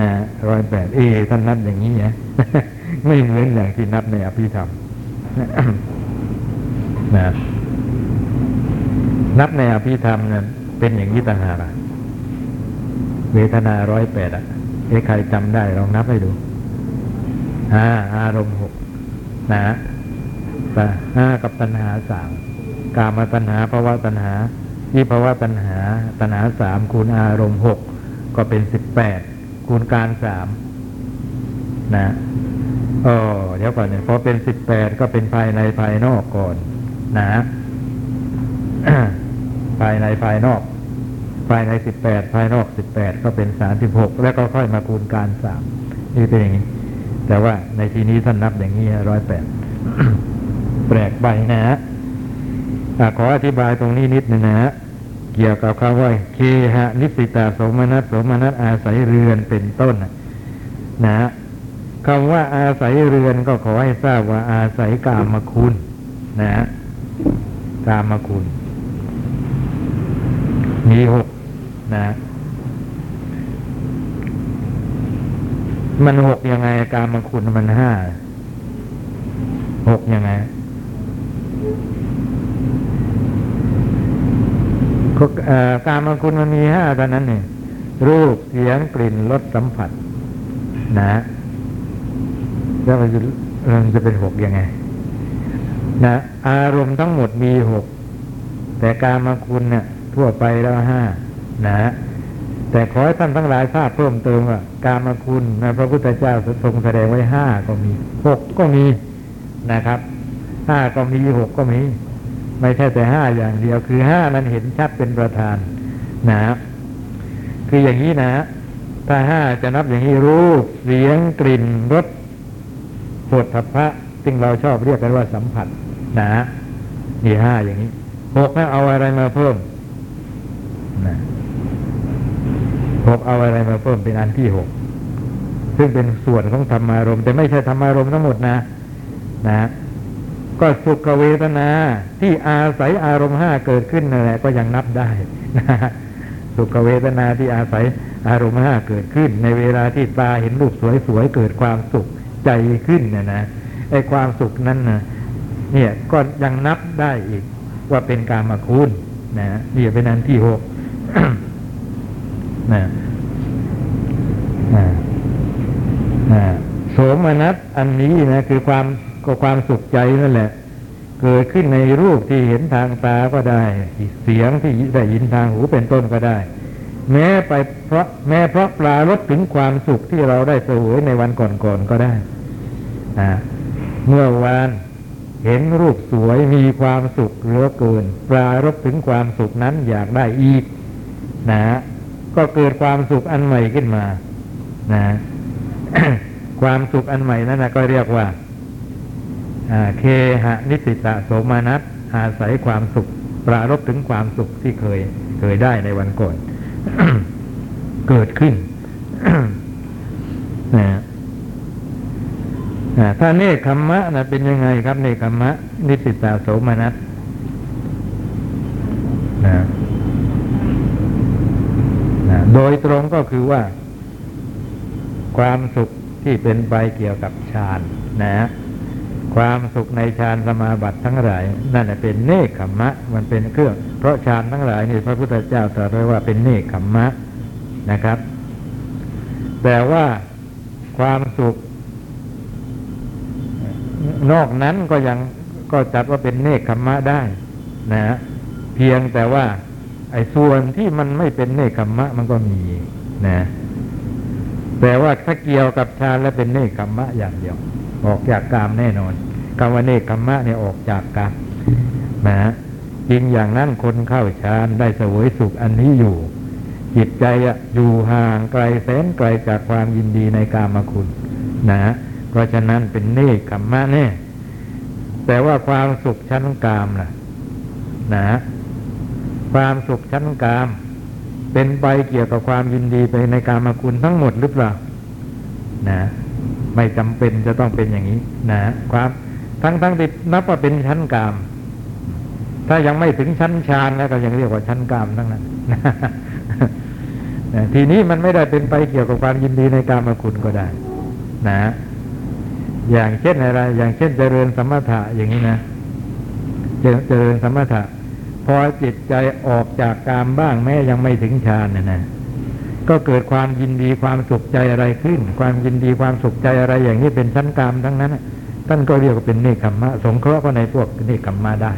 Speaker 1: นะร้อยแปดเอท่านนับอย่างนี้นะไม่เหมือนอย่างที่นับในอภิธรรมนะ นับในอภิธรรมนั้นเป็นอย่างนี้ต่างหากเวทนาร้อยแปดอะใครจำได้ลองนับให้ดูห้าอารมณ์หกนะแต่ห้ากับตัณหาสามกามตัณหาภาวะตัณหาวิภาวะตัณหาตัณหาสามคูณอารมณ์หกก็เป็นสิบแปดคูณการสามนะเออเดี๋ยวก่อนเนี่ยพอเป็นสิบแปดก็เป็นภายในภายนอกก่อนนะ ภายในภายนอก ภายในสิบแปดภายนอกสิบแปดก็เป็นสามสิบหกแล้วก็ค่อยมาคูณการสามนี่เป็นอย่างนี้ แต่ว่าในที่นี้ท่านนับอย่างนี้ร้อยแปดแปลกไปนะฮะขออธิบายตรงนี้นิดนึงนะฮะเกี่ยวกับคำว่าเคหะนิสิตาสมนัสสมนัสอาศัยเรือนเป็นต้นนะนะฮะคำว่าอาศัยเรือนก็ขอให้ทราบว่าอาศัยกามคุณนะฮะกามคุณ มีหกนะมันหกยังไงการมคุณมันห้าหกยังไงก็การมคุณมันมีห้าตอนนั้นเนี่ยรูปเสียงกลิ่นรสสัมผัส นะแล้วมันจะมันจะเป็นหกยังไง นะ อารมณ์ทั้งหมดมีหกแต่การมาคุณเนี่ย ทั่วไปแล้วห้านะแต่ขอให้ท่านทั้งหลายทราบเพิ่มเติมว่า การมาคุณนะพระพุทธเจ้าทรงแสดงไว้ห้าก็มีหกก็มีนะครับห้าก็มีหกก็มี ไม่ใช่แต่ห้าอย่างเดียว คือห้านั้นเห็นชัดเป็นประธานนะคืออย่างนี้นะถ้าห้าจะนับอย่างนี้รูปเสียงกลิ่นรสปวดทัพพะซึ่งเราชอบเรียกกันว่าสัมผัสนะนี่ห้าอย่างนี้หกนะเอาอะไรมาเพิ่ม นะหกเอาอะไรมาเพิ่มเป็นอันที่หกซึ่งเป็นส่วนของธรรมารมณ์แต่ไม่ใช่ธรรมารมณ์ทั้งหมดนะ นะ ก็สุขเวทนา ที่อาศัยอารมณ์ห้าเกิดขึ้นนั่นแหละก็ยังนับได้นะสุขเวทนาที่อาศัยอารมณ์ห้าเกิดขึ้น ในเวลาที่ตาเห็นรูปสวยๆเกิดความสุขใจขึ้นเนี่ยนะไอ้ความสุขนั้นนะเนี่ยก็ยังนับได้อีกว่าเป็นการมาคุณนะนี่เป็นอันที่หก นะนะนะโสมนัสอันนี้นะ คือความก็ความสุขใจนั่นแหละ เกิดขึ้นในรูปที่เห็นทางตาก็ได้ เสียงที่ได้ยินทางหูเป็นต้นก็ได้ แม้ไปเพราะแม้เพราะปลารดถึงความสุขที่เราได้เสวยในวันก่อนๆก็ได้นะเมื่อวานเห็นรูปสวยมีความสุขเหลือเกิน ปลารดถึงความสุขนั้นอยากได้อีก นะก็เกิดความสุขอันใหม่ขึ้นมา นะ ความสุขอันใหม่นั้นนะก็เรียกว่าเคหะนิสิตะโสมานัสอาศัยความสุข ปรารบถึงความสุขที่เคย เคยได้ในวันก่อน เกิดขึ้นนะถ้าเนคขมมะนะเป็นยังไงครับเนคขมมะ นิสิตาโสมนัสนะนะ โดยตรงก็คือว่า ความสุขที่เป็นไปเกี่ยวกับฌานนะ ความสุขในฌานสมาบัติทั้งหลาย นั่นเป็นเนคขมมะ มันเป็นเครื่อง เพราะฌานทั้งหลายนี่พระพุทธเจ้าตรัสไว้ว่าเป็นเนคขมมะนะครับ แต่ว่าความสุข นอกนั้นก็ยังก็จัดว่าเป็นเนคขมมะได้ นะ เพียงแต่ว่า ไอ้ส่วนที่มันไม่เป็นเนคขมมะมันก็มีนะ แต่ว่าถ้าเกี่ยวกับฌานแล้วเป็นเนคขมมะอย่างเดียว ออกจากกามแน่นอนคำว่าเนคขมมะเนี่ยออกจากกามนะจริงอย่างนั้นคนเข้าฌานได้เสวยสุขอันนี้อยู่ จิตใจอะอยู่ห่างไกลแสนไกลจากความยินดีในกามคุณ นะเพราะฉะนั้นเป็นเนคขมมะแน่แต่ว่าความสุขชั้นกามล่ะนะ ความสุขชั้นกาม เป็นไปเกี่ยวกับความยินดีไปในการมาคุณทั้งหมดหรือเปล่านะไม่จำเป็นจะต้องเป็นอย่างนี้นะความทั้งทั้งที่นับว่าเป็นชั้นกาม ถ้ายังไม่ถึงชั้นฌานแล้วก็ยังเรียกว่าชั้นกามทั้งนั้นนะทีนี้มันไม่ได้เป็นไปเกี่ยวกับความยินดีในการมาคุณก็ได้ นะ อย่างเช่นอะไร อย่างเช่นเจริญสมถะอย่างนี้นะ เจริญสมถะ พอจิตใจออกจากกามบ้างแม้ยังไม่ถึงฌานนะนะก็เกิดความยินดีความสุขใจอะไรขึ้น ความยินดีความสุขใจอะไรอย่างนี้เป็นชั้นกามทั้งนั้นท่านก็เรียกว่าเป็นเนคขมมะ สงเคราะห์ก็ในพวกเนคขมมะได้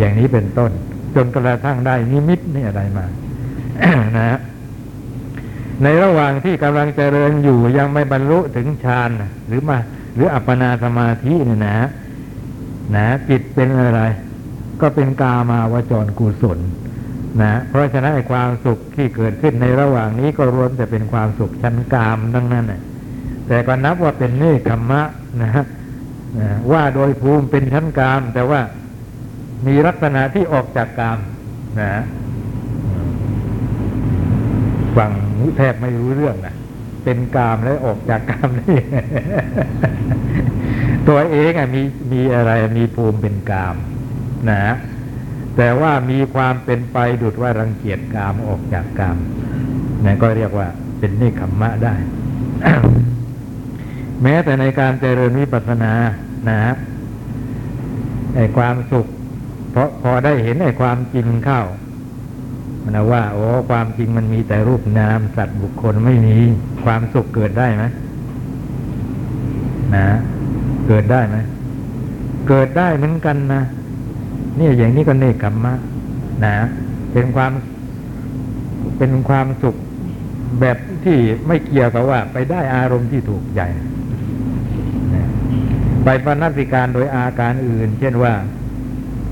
Speaker 1: อย่างนี้เป็นต้น จนกระทั่งได้นิมิตนี่อะไรมานะฮะในระหว่างที่กำลังเจริญอยู่ยังไม่บรรลุถึงฌานหรือมา หรืออัปปนาสมาธิเนี่ยนะนะจิตเป็นอะไร ก็เป็นกามาวจรกุศลนะ เพราะฉะนั้นไอ้ความสุขที่เกิดขึ้นในระหว่างนี้ก็รวมแต่เป็นความสุขชั้นกามทั้งนั้นนะแต่ก็นับว่าเป็นเนคขมมะนะฮะว่าโดยภูมิเป็นชั้นกาม แต่ว่ามีลักษณะที่ออกจากกามนะฟังแทบไม่รู้เรื่องนะเป็นกามแล้วออกจากกามนี่ตัวเองอะมีมีอะไรมีภูมิเป็นกาม นะแต่ว่ามีความเป็นไปดุดว่ารังเกียจกามออกจากกามนั่นก็เรียกว่าเป็นนิคัมมะได้ แม้แต่ในการเจริญวิปัสสนานะไอความสุข เพราะพอได้เห็นไอความจริงเข้ามันว่าโอ้ความจริงมันมีแต่รูปนามสัตว์บุคคลไม่มีความสุขเกิดได้ไหมนะ เกิดได้ไหมเกิดได้เหมือนกันนะ เนี่ยอย่างนี้ก็เนคขมมะนะเป็นความเป็นความสุขแบบที่ไม่เกี่ยวกับว่า ไปได้อารมณ์ที่ถูกใจไปปนัสิการโดยอาการอื่น เช่นว่า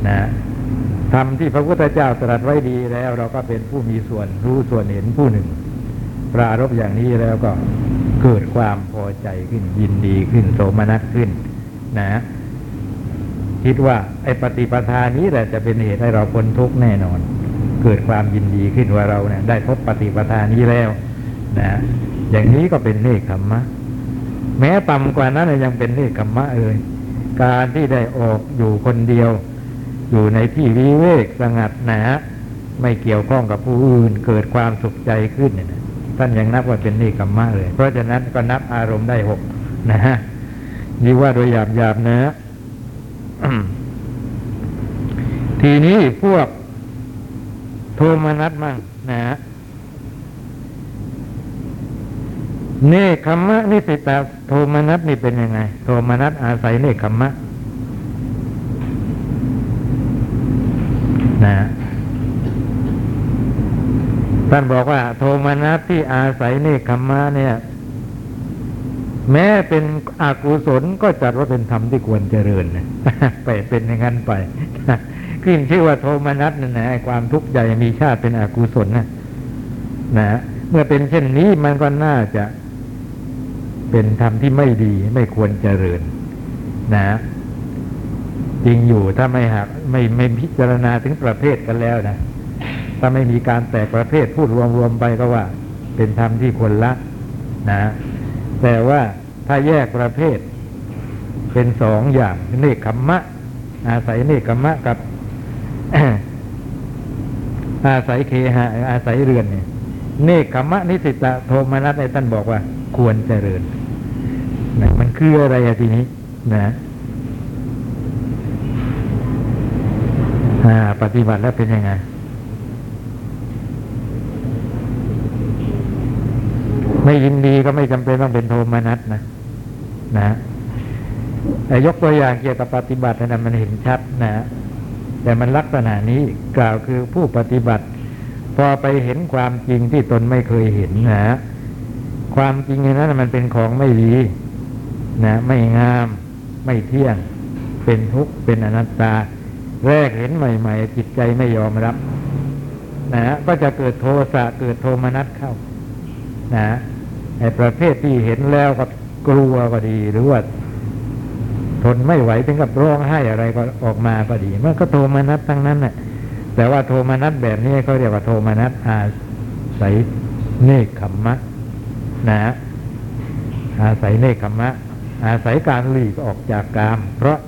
Speaker 1: นะธรรมที่พระพุทธเจ้าตรัสไว้ดีแล้ว เราก็เป็นผู้มีส่วนรู้ส่วนเห็นผู้หนึ่ง ปรารบอย่างนี้แล้วก็เกิดความพอใจขึ้นยินดีขึ้นโสมนัสขึ้น นะ คิดว่าไอ้ปฏิปทานี้แหละจะเป็นเหตุให้เราพ้นทุกข์แน่นอน เกิดความยินดีขึ้นว่าเราเนี่ยได้พบปฏิปทานี้แล้วนะอย่างนี้ก็เป็นเนคขมมะ แม้ต่ำกว่านั้นยังเป็นเนคขมมะเอ่ยการที่ได้ออกอยู่คนเดียว อยู่ในที่วิเวกสงัดหนาไม่เกี่ยวข้องกับผู้อื่น เกิดความสุขใจขึ้นเนี่ยนะท่านยังนับว่าเป็นเนคขมมะเลย เพราะฉะนั้นก็นับอารมณ์ได้หกนะฮะนี่ว่าโดยหยาบหยาบนะ ทีนี้พวกโทมนัสมั่งนะฮะเนคขมมะนิสิตาโทมนัสนี่เป็นยังไง โทมนัสอาศัยเนคขมมะนะฮะท่านบอกว่า โทมนัสที่อาศัยเนคขมมะเนี่ย แม้เป็นอกุศลก็จัดว่าเป็นธรรมที่ควรเจริญนะไปเป็นอย่างนั้นไปขึ้นชื่อว่าโทมนัสนั่นะความทุกข์ใหญ่มีชาติเป็นอกุศลนะนะเมื่อเป็นเช่นนี้มันก็น่าจะเป็นธรรมที่ไม่ดีไม่ควรเจริญ นะจริงอยู่ถ้าไม่หักไม่ไม่พิจารณาถึงประเภทกันแล้วนะถ้าไม่มีการแตกประเภทพูดรวมๆไปก็ว่า เป็นธรรมที่ควรละนะ แต่ว่าถ้าแยกประเภท เป็นสองอย่างเนคขมมะ อาศัยเนคขมมะกับ อาศัยเคหะอาศัยเรือนเนี่ยเนคขมมะนิสิตะโทมนัสในท่านบอกว่า ควรเจริญนะมันคืออะไรอะทีนี้ นะปฏิบัติแล้วเป็นยังไง ไม่ยินดีก็ไม่จำเป็นต้องเป็นโทมนัสนะนะแต่ยกตัวอย่างเกี่ยวกับปฏิบัตินะมันเห็นชัดนะ แต่มันลักษณะนี้กล่าวคือผู้ปฏิบัติ พอไปเห็นความจริงที่ตนไม่เคยเห็นนะความจริงนนั้นมันเป็นของไม่ดีนะ ไม่งาม ไม่เที่ยง เป็นทุกข์เป็นอนัตตา แรกเห็นใหม่ ๆ จิตใจไม่ยอมรับ นะก็จะเกิดโทสะเกิดโทมนัสเข้า นะ ไอ้ประเภทที่เห็นแล้วก็กลัวก็ดี หรือว่าทนไม่ไหวถึงกับร้องไห้อะไรก็ออกมาก็ดี มันก็โทมนัสทั้งนั้นแหละแต่ว่าโทมนัสแบบนี้เขาเรียกว่าโทมนัสอาศัยเนคขมมะ นะอาศัยเนคขมมะอาศัยการหลีกออกจากกาม เพราะ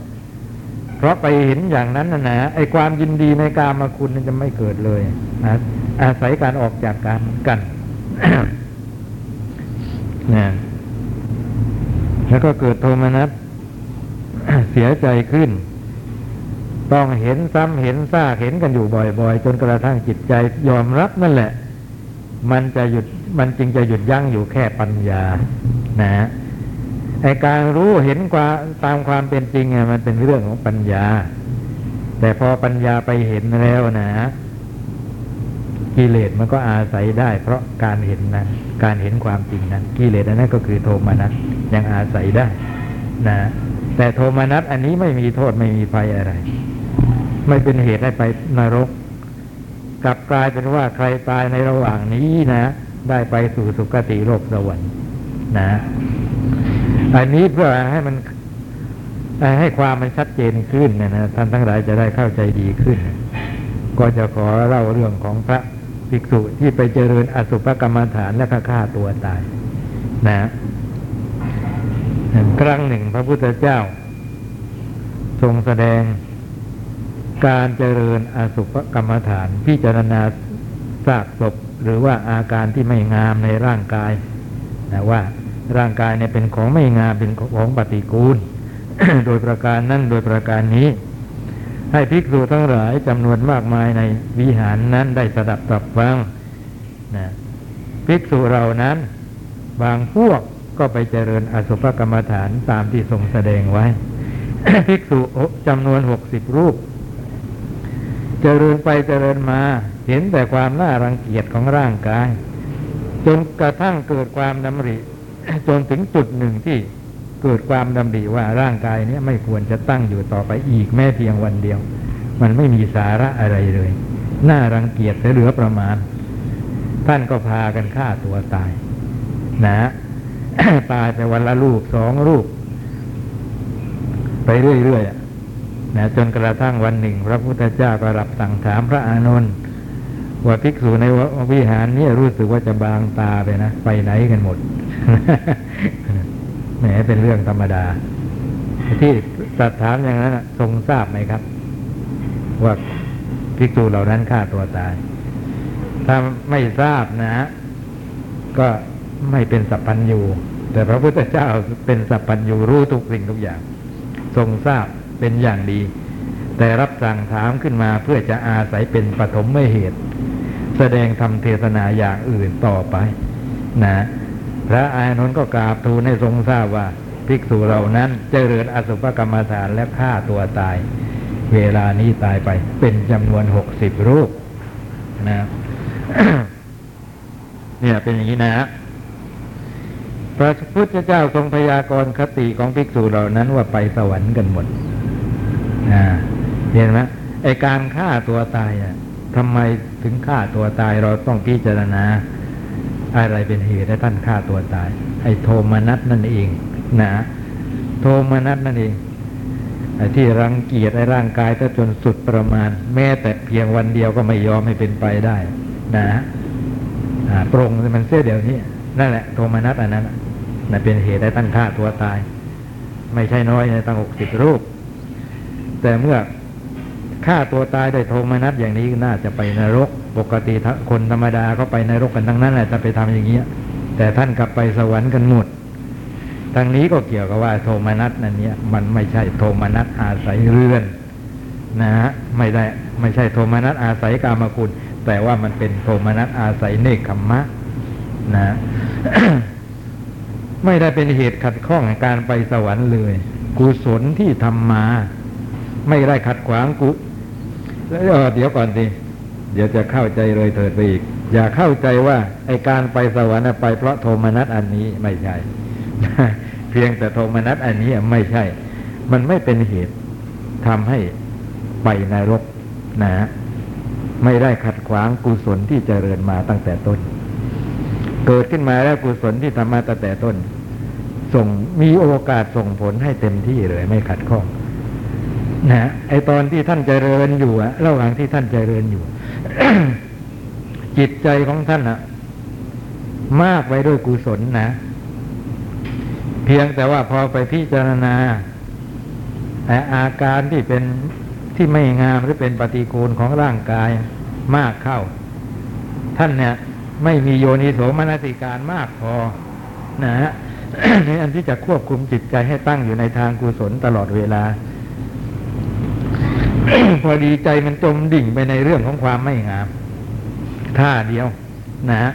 Speaker 1: เพราะไปเห็นอย่างนั้นนะนะไอ้ความยินดีในกามคุณมันจะไม่เกิดเลยนะอาศัยการออกจากกามกัน นะแล้วก็เกิดโทมนัสเสียใจขึ้น ต้องเห็นซ้ำเห็นซากเห็นกันอยู่บ่อยๆ จนกระทั่งจิตใจยอมรับนั่นแหละ มันจะหยุดมันจึงจะหยุดยั้งอยู่แค่ปัญญา นะไอการรู้เห็นควาตามความเป็นจริงอะมันเป็นเรื่องของปัญญา แต่พอปัญญาไปเห็นแล้วนะ กิเลสมันก็อาศัยได้ เพราะการเห็นนั้น การเห็นความจริงนั้นกิเลสอันนั้นก็คือโทมนัสยังอาศัยได้นะแต่โทมนัสอันนี้ไม่มีโทษไม่มีภัยอะไร ไม่เป็นเหตุให้ไปนรก กลับกลายเป็นว่าใครตายในระหว่างนี้นะ ได้ไปสู่สุคติโลกสวรรค์นะอันนี้เพื่อให้มันให้ความมันชัดเจนขึ้นนะนะท่านทั้งหลายจะได้เข้าใจดีขึ้น ก็จะขอเล่าเรื่องของพระ ภิกษุที่ไปเจริญอสุภกรรมฐานและฆ่าตัวตาย นะครั้งหนึ่งพระพุทธเจ้า ทรงแสดง การเจริญอสุภกรรมฐาน พิจารณาซากศพหรือว่าอาการที่ไม่งามในร่างกายนะว่าร่างกายเนี่ยเป็นของไม่งามเป็นของปฏิกูล โดยประการนั้นโดยประการนี้ ให้ภิกษุทั้งหลายจำนวนมากมายในวิหารนั้นได้สดับตรับฟังนะภิกษุเหล่านั้น บางพวกก็ไปเจริญอสุภกรรมฐานตามที่ทรงแสดงไว้ ภิกษุจำนวนหกสิบรูป เจริญไปเจริญมาเห็นแต่ความน่ารังเกียจของร่างกาย จนกระทั่งเกิดความดำริ จนถึงจุดหนึ่งที่ เกิดความดำริว่าร่างกายนี้ไม่ควรจะตั้งอยู่ต่อไปอีกแม้เพียงวันเดียว มันไม่มีสาระอะไรเลย น่ารังเกียจเหลือประมาณ ท่านก็พากันฆ่าตัวตาย นะตายไปวันละรูปสองรูป ไปเรื่อยๆนะจนกระทั่งวันหนึ่ง พระพุทธเจ้าก็รับสั่งถามพระอานนท์ว่าภิกษุในวิหารนี้รู้สึกว่าจะบางตาไปนะ ไปไหนกันหมด แหมเป็นเรื่องธรรมดา ที่สัตถามอย่างนั้นทรงทราบไหมครับ ว่าภิกษุเหล่านั้นฆ่าตัวตาย ถ้าไม่ทราบนะก็ไม่เป็นสัพพัญญูแต่พระพุทธเจ้าเป็นสัพพัญญูรู้ทุกสิ่งทุกอย่าง ทรงทราบเป็นอย่างดี แต่รับสั่งถามขึ้นมาเพื่อจะอาศัยเป็นปฐมไม่เหตุ แสดงธรรมเทศนาอย่างอื่นต่อไป นะ พระอานนท์ก็กราบทูลให้ทรงทราบว่าภิกษุเหล่านั้นเจริญอสุภกรรมฐานและฆ่าตัวตาย เวลานี้ตายไปเป็นจำนวนหกสิบรูปนะเนี่ยเป็นอย่างนี้นะพระพุทธเจ้าทรงพยากรณ์คติของภิกษุเหล่านั้นว่าไปสวรรค์กันหมดนะเห็นไหมไอการฆ่าตัวตายอะทำไมถึงฆ่าตัวตายเราต้องพิจารณา อะไรเป็นเหตุให้ท่านฆ่าตัวตาย ไอ้โทมนัสนั่นเองนะโทมนัสนั่นเองไอ้ที่รังเกียจไอ้ร่างกายถ้าจนสุดประมาณ แม้แต่เพียงวันเดียวก็ไม่ยอมให้เป็นไปได้ นะอ่าปรงมันเสียเดี๋ยวนี้นั่นแหละโทมนัสอันนั้นนั่นเป็นเหตุให้ท่านฆ่าตัวตาย ไม่ใช่น้อยในตั้งหกสิบรูป แต่เมื่อฆ่าตัวตายด้วยโทมนัสอย่างนี้น่าจะไปนรก ปกติคนธรรมดาก็ไปนรกกันทั้งนั้นแหละจะไปทำอย่างเงี้ย แต่ท่านกลับไปสวรรค์กันหมดทางนี้ก็เกี่ยวกับว่าโทมนัสนั่นเนี่ยมันไม่ใช่โทมนัสอาศัยเรือนนะฮะไม่ได้ไม่ใช่โทมนัสอาศัยกามคุณ แต่ว่ามันเป็นโทมนัสอาศัยเนคขมมะนะไม่ได้เป็นเหตุขัดข้องการไปสวรรค์เลย กุศลที่ทำมา ไม่ได้ขัดขวางกุแล้วเดี๋ยวก่อนสิ เดี๋ยวจะเข้าใจเลยเถิดไปอีก อย่าเข้าใจว่าไอการไปสวรรค์ไป เพราะโทมนัสอันนี้ไม่ใช่ เพียงแต่โทมนัสอันนี้ไม่ใช่ มันไม่เป็นเหตุทำให้ไปนรกนะไม่ได้ขัดขวางกุศลที่เจริญมาตั้งแต่ต้น เกิดขึ้นมาแล้วกุศลที่ทำมาตั้งแต่ต้น ส่งมีโอกาสส่งผลให้เต็มที่เลย ไม่ขัดข้องนะไอตอนที่ท่านเจริญอยู่อะระหว่างที่ท่านเจริญอยู่ จิตใจของท่านอะมากไว้ด้วยกุศลนะ เพียงแต่ว่าพอไปพิจารณาอาการที่เป็นที่ไม่งามหรือเป็นปฏิกูลของร่างกายมากเข้า ท่านเนี่ย ไม่มีโยนิโสมนสิการมากพอ นะฮะในอันที่จะควบคุมจิตใจให้ตั้งอยู่ในทางกุศลตลอดเวลา พอดีใจมันจมดิ่งไปในเรื่องของความไม่งาม ท่าเดียว นะฮะ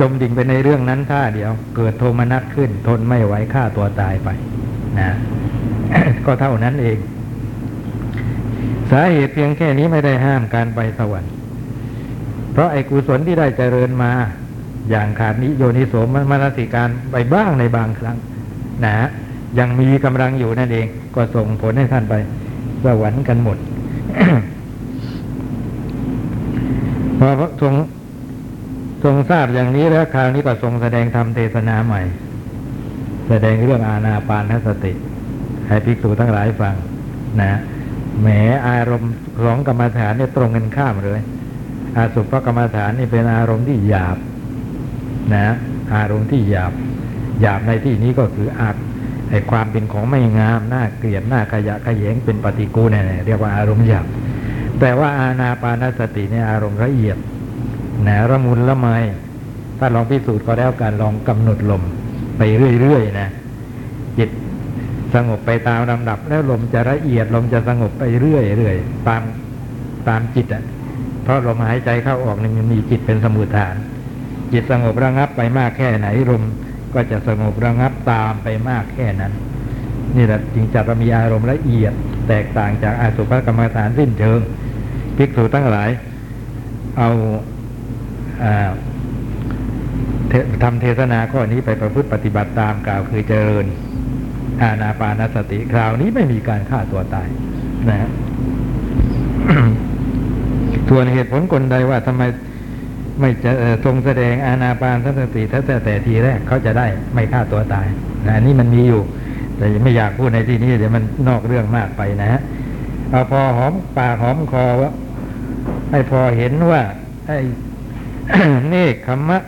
Speaker 1: จมดิ่งไปในเรื่องนั้นท่าเดียว เกิดโทมนัสขึ้น ทนไม่ไหวฆ่าตัวตายไป นะก็เท่านั้นเอง สาเหตุเพียงแค่นี้ไม่ได้ห้ามการไปสวรรค์ เพราะไอ้กุศลที่ได้เจริญมา อย่างขาดนิโยนิโสมมนสิการไปบ้างในบางครั้ง นะยังมีกำลังอยู่นั่นเอง ก็ส่งผลให้ท่านไปสวรรค์กันหมดพอทรงทรงทราบอย่างนี้แล้วคราวนี้ก็ทรงแสดงธรรมเทศนาใหม่ แสดงเรื่องอาณาปานสติ ให้ภิกษุทั้งหลายฟัง นะแหมอารมณ์ของกรรมฐานเนี่ยตรงกันข้ามเลย อาสุภกรรมฐานนี่เป็นอารมณ์ที่หยาบ นะ อารมณ์ที่หยาบ หยาบในที่นี้ก็คืออา ไอความเป็นของไม่งามน่าเกลียดน่าขยะขยงเป็นปฏิกูลเนี่ยเรียกว่าอารมณ์หยาบแต่ว่าอาณาปานสติเนี่ยอารมณ์ละเอียดนะระมุนละไมถ้าลองพิสูจน์ก็แล้วการลองกำหนดลมไปเรื่อยๆนะจิตสงบไปตามลำดับ แล้วลมจะละเอียดลมจะสงบไปเรื่อยๆตามตามจิตอะเพราะลมหายใจเข้าออกนี่มันมีจิตเป็นสมุทฐาน จิตสงบระงับไปมากแค่ไหนลม ก็จะสงบระงับตามไปมากแค่นั้น นี่แหละจึงจะมีอารมณ์ละเอียด แตกต่างจากอาสุภกรรมฐานสิ้นเชิงภิกษุทั้งหลายเอาทำเทศนาข้อนี้ไปประพฤติปฏิบัติตามกล่าวคือเจริญอาณาปานสติคราวนี้ไม่มีการฆ่าตัวตายนะฮะส่วนเหตุผลกลใดว่าทำไม ไม่จะทรงแสดงอาณาปานสติตั้งแต่แต่ทีแรกเขาจะได้ไม่ฆ่าตัวตายนะนี่มันมีอยู่ แต่ไม่อยากพูดในที่นี้เดี๋ยวมันนอกเรื่องมากไปนะฮะเอาพอหอมปากหอมคอว่าให้พอเห็นว่า ไอ้เนคขมะ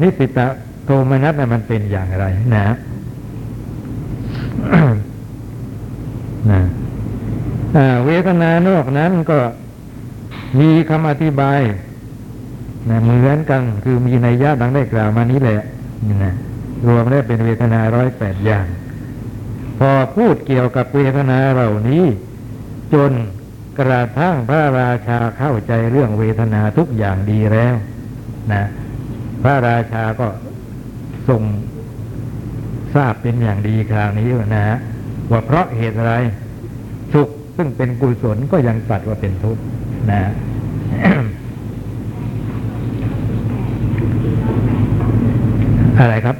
Speaker 1: นิสิตะโทมนัสมันเป็นอย่างไร นะนะเวทนานอกนั้นก็มีคำอธิบาย นะเหมือนกันคือมีในยยะดังได้กล่าวมานี้แหละนี่นะรวมแล้วเป็นเวทนาร้อยแปดอย่าง พอพูดเกี่ยวกับเวทนาเหล่านี้ จนกระทั่งพระราชาเข้าใจเรื่องเวทนาทุกอย่างดีแล้วนะพระราชาก็ทรงทราบเป็นอย่างดีคราวนี้นะฮะว่าเพราะเหตุอะไรสุขซึ่งเป็นกุศลก็ยังตัดว่าเป็นทุกข์นะ อะไรครับ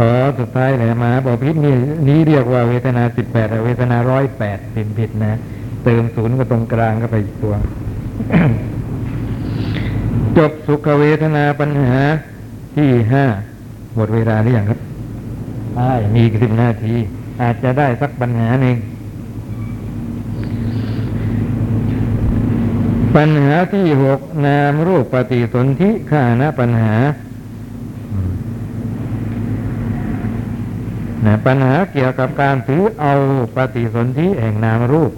Speaker 1: อ๋อสุดท้ายเลยมาบอกพิษนี่นี้เรียกว่าเวทนาสิบแปดเวทนาร้อยแปดผิดผิดนะเติมศูนย์ก็ตรงกลางก็ไปอีกตัวจบสุขเวทนาปัญหาที่ห้าหมดเวลาหรือยังครับได้มีอีกสิบนาที อาจจะได้สักปัญหาหนึ่ง ปัญหาที่หกนามรูปปฏิสนธิข้านะปัญหานะปัญหาเกี่ยวกับการถือเอาปฏิสนธิแห่งนามรูป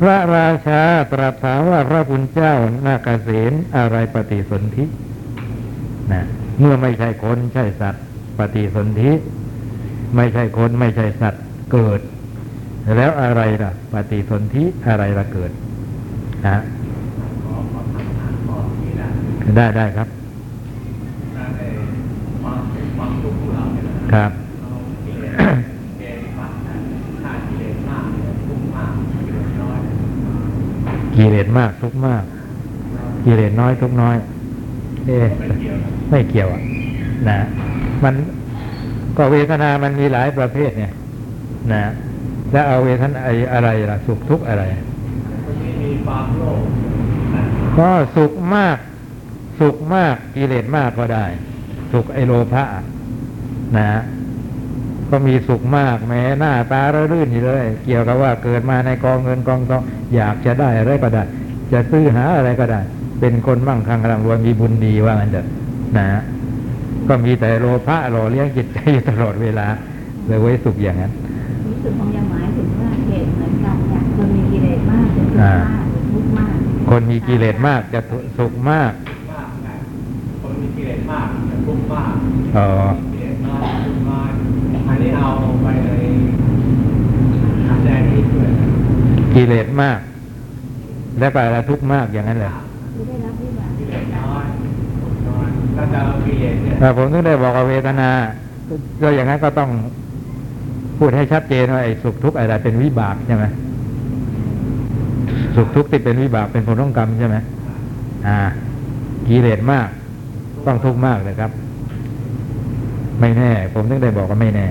Speaker 1: พระราชาตรัสถามว่าพระคุณเจ้านาคเสนอะไรปฏิสนธินะเมื่อไม่ใช่คนใช่สัตว์ ปฏิสนธิไม่ใช่คนไม่ใช่สัตว์เกิด แล้วอะไรล่ะ ปฏิสนธิอะไรล่ะเกิด ฮะได้ได้ครับครับกิเลสมากทุกมากกิเลสน้อยทุกน้อยเอ๊ไม่เกี่ยวอะนะมันก็เวทนามันมีหลายประเภทเนี่ย นะ แล้วเอาเวทนาไออะไรล่ะสุขทุกข์อะไร ก็สุขมาก สุขมากกิเลสมากก็ได้ สุขไอโลภะนะก็มีสุขมากแม้หน้าตาระรื่นอยู่เลย เกี่ยวกับว่าเกิดมาในกองเงินกองทองอยากจะได้อะไรก็ได้ จะซื้อหาอะไรก็ได้ เป็นคนมั่งคั่งร่ำรวยมีบุญดีว่างั้นเถอะนะก็มีแต่โลภะหล่อเลี้ยงจิตใจอยู่ตลอดเวลาเลยไว้สุขอย่างนั้น
Speaker 2: รู้สึกของยังหมายถึงว่าเหตุเหมือนกันเนี่ยคนมีกิเลสมากจะทุกข์มาก
Speaker 1: คนมีกิเลสมากจะสุขมาก
Speaker 3: คนมีกิเลสมากจะทุกข์มาก
Speaker 1: อ๋อ
Speaker 3: กิเลสน้อยทุกข์น้อยอันนี้เอาไปในอันแรกนี้ด้วย
Speaker 1: กิเลสมาก และก็อะไรทุกข์มากอย่างนั้นเลย
Speaker 2: คือได้รับวิบาก
Speaker 3: กิเลสน้อยทุกข์น้อยถ้าจะเอากิเลสเนี่ย
Speaker 1: แต่ผมถึงได้บอกว่าเวทนาก็อย่างนั้นก็ต้องพูดให้ชัดเจนว่าไอ้สุขทุกข์อะไรเป็นวิบากใช่ไหม สุขทุกข์ที่เป็นวิบากเป็นผลของกรรมใช่ไหมอ่ากิเลสมาก ต้องทุกข์มากเลยครับ ไม่แน่ ผมถึงได้บอกว่าไม่แน่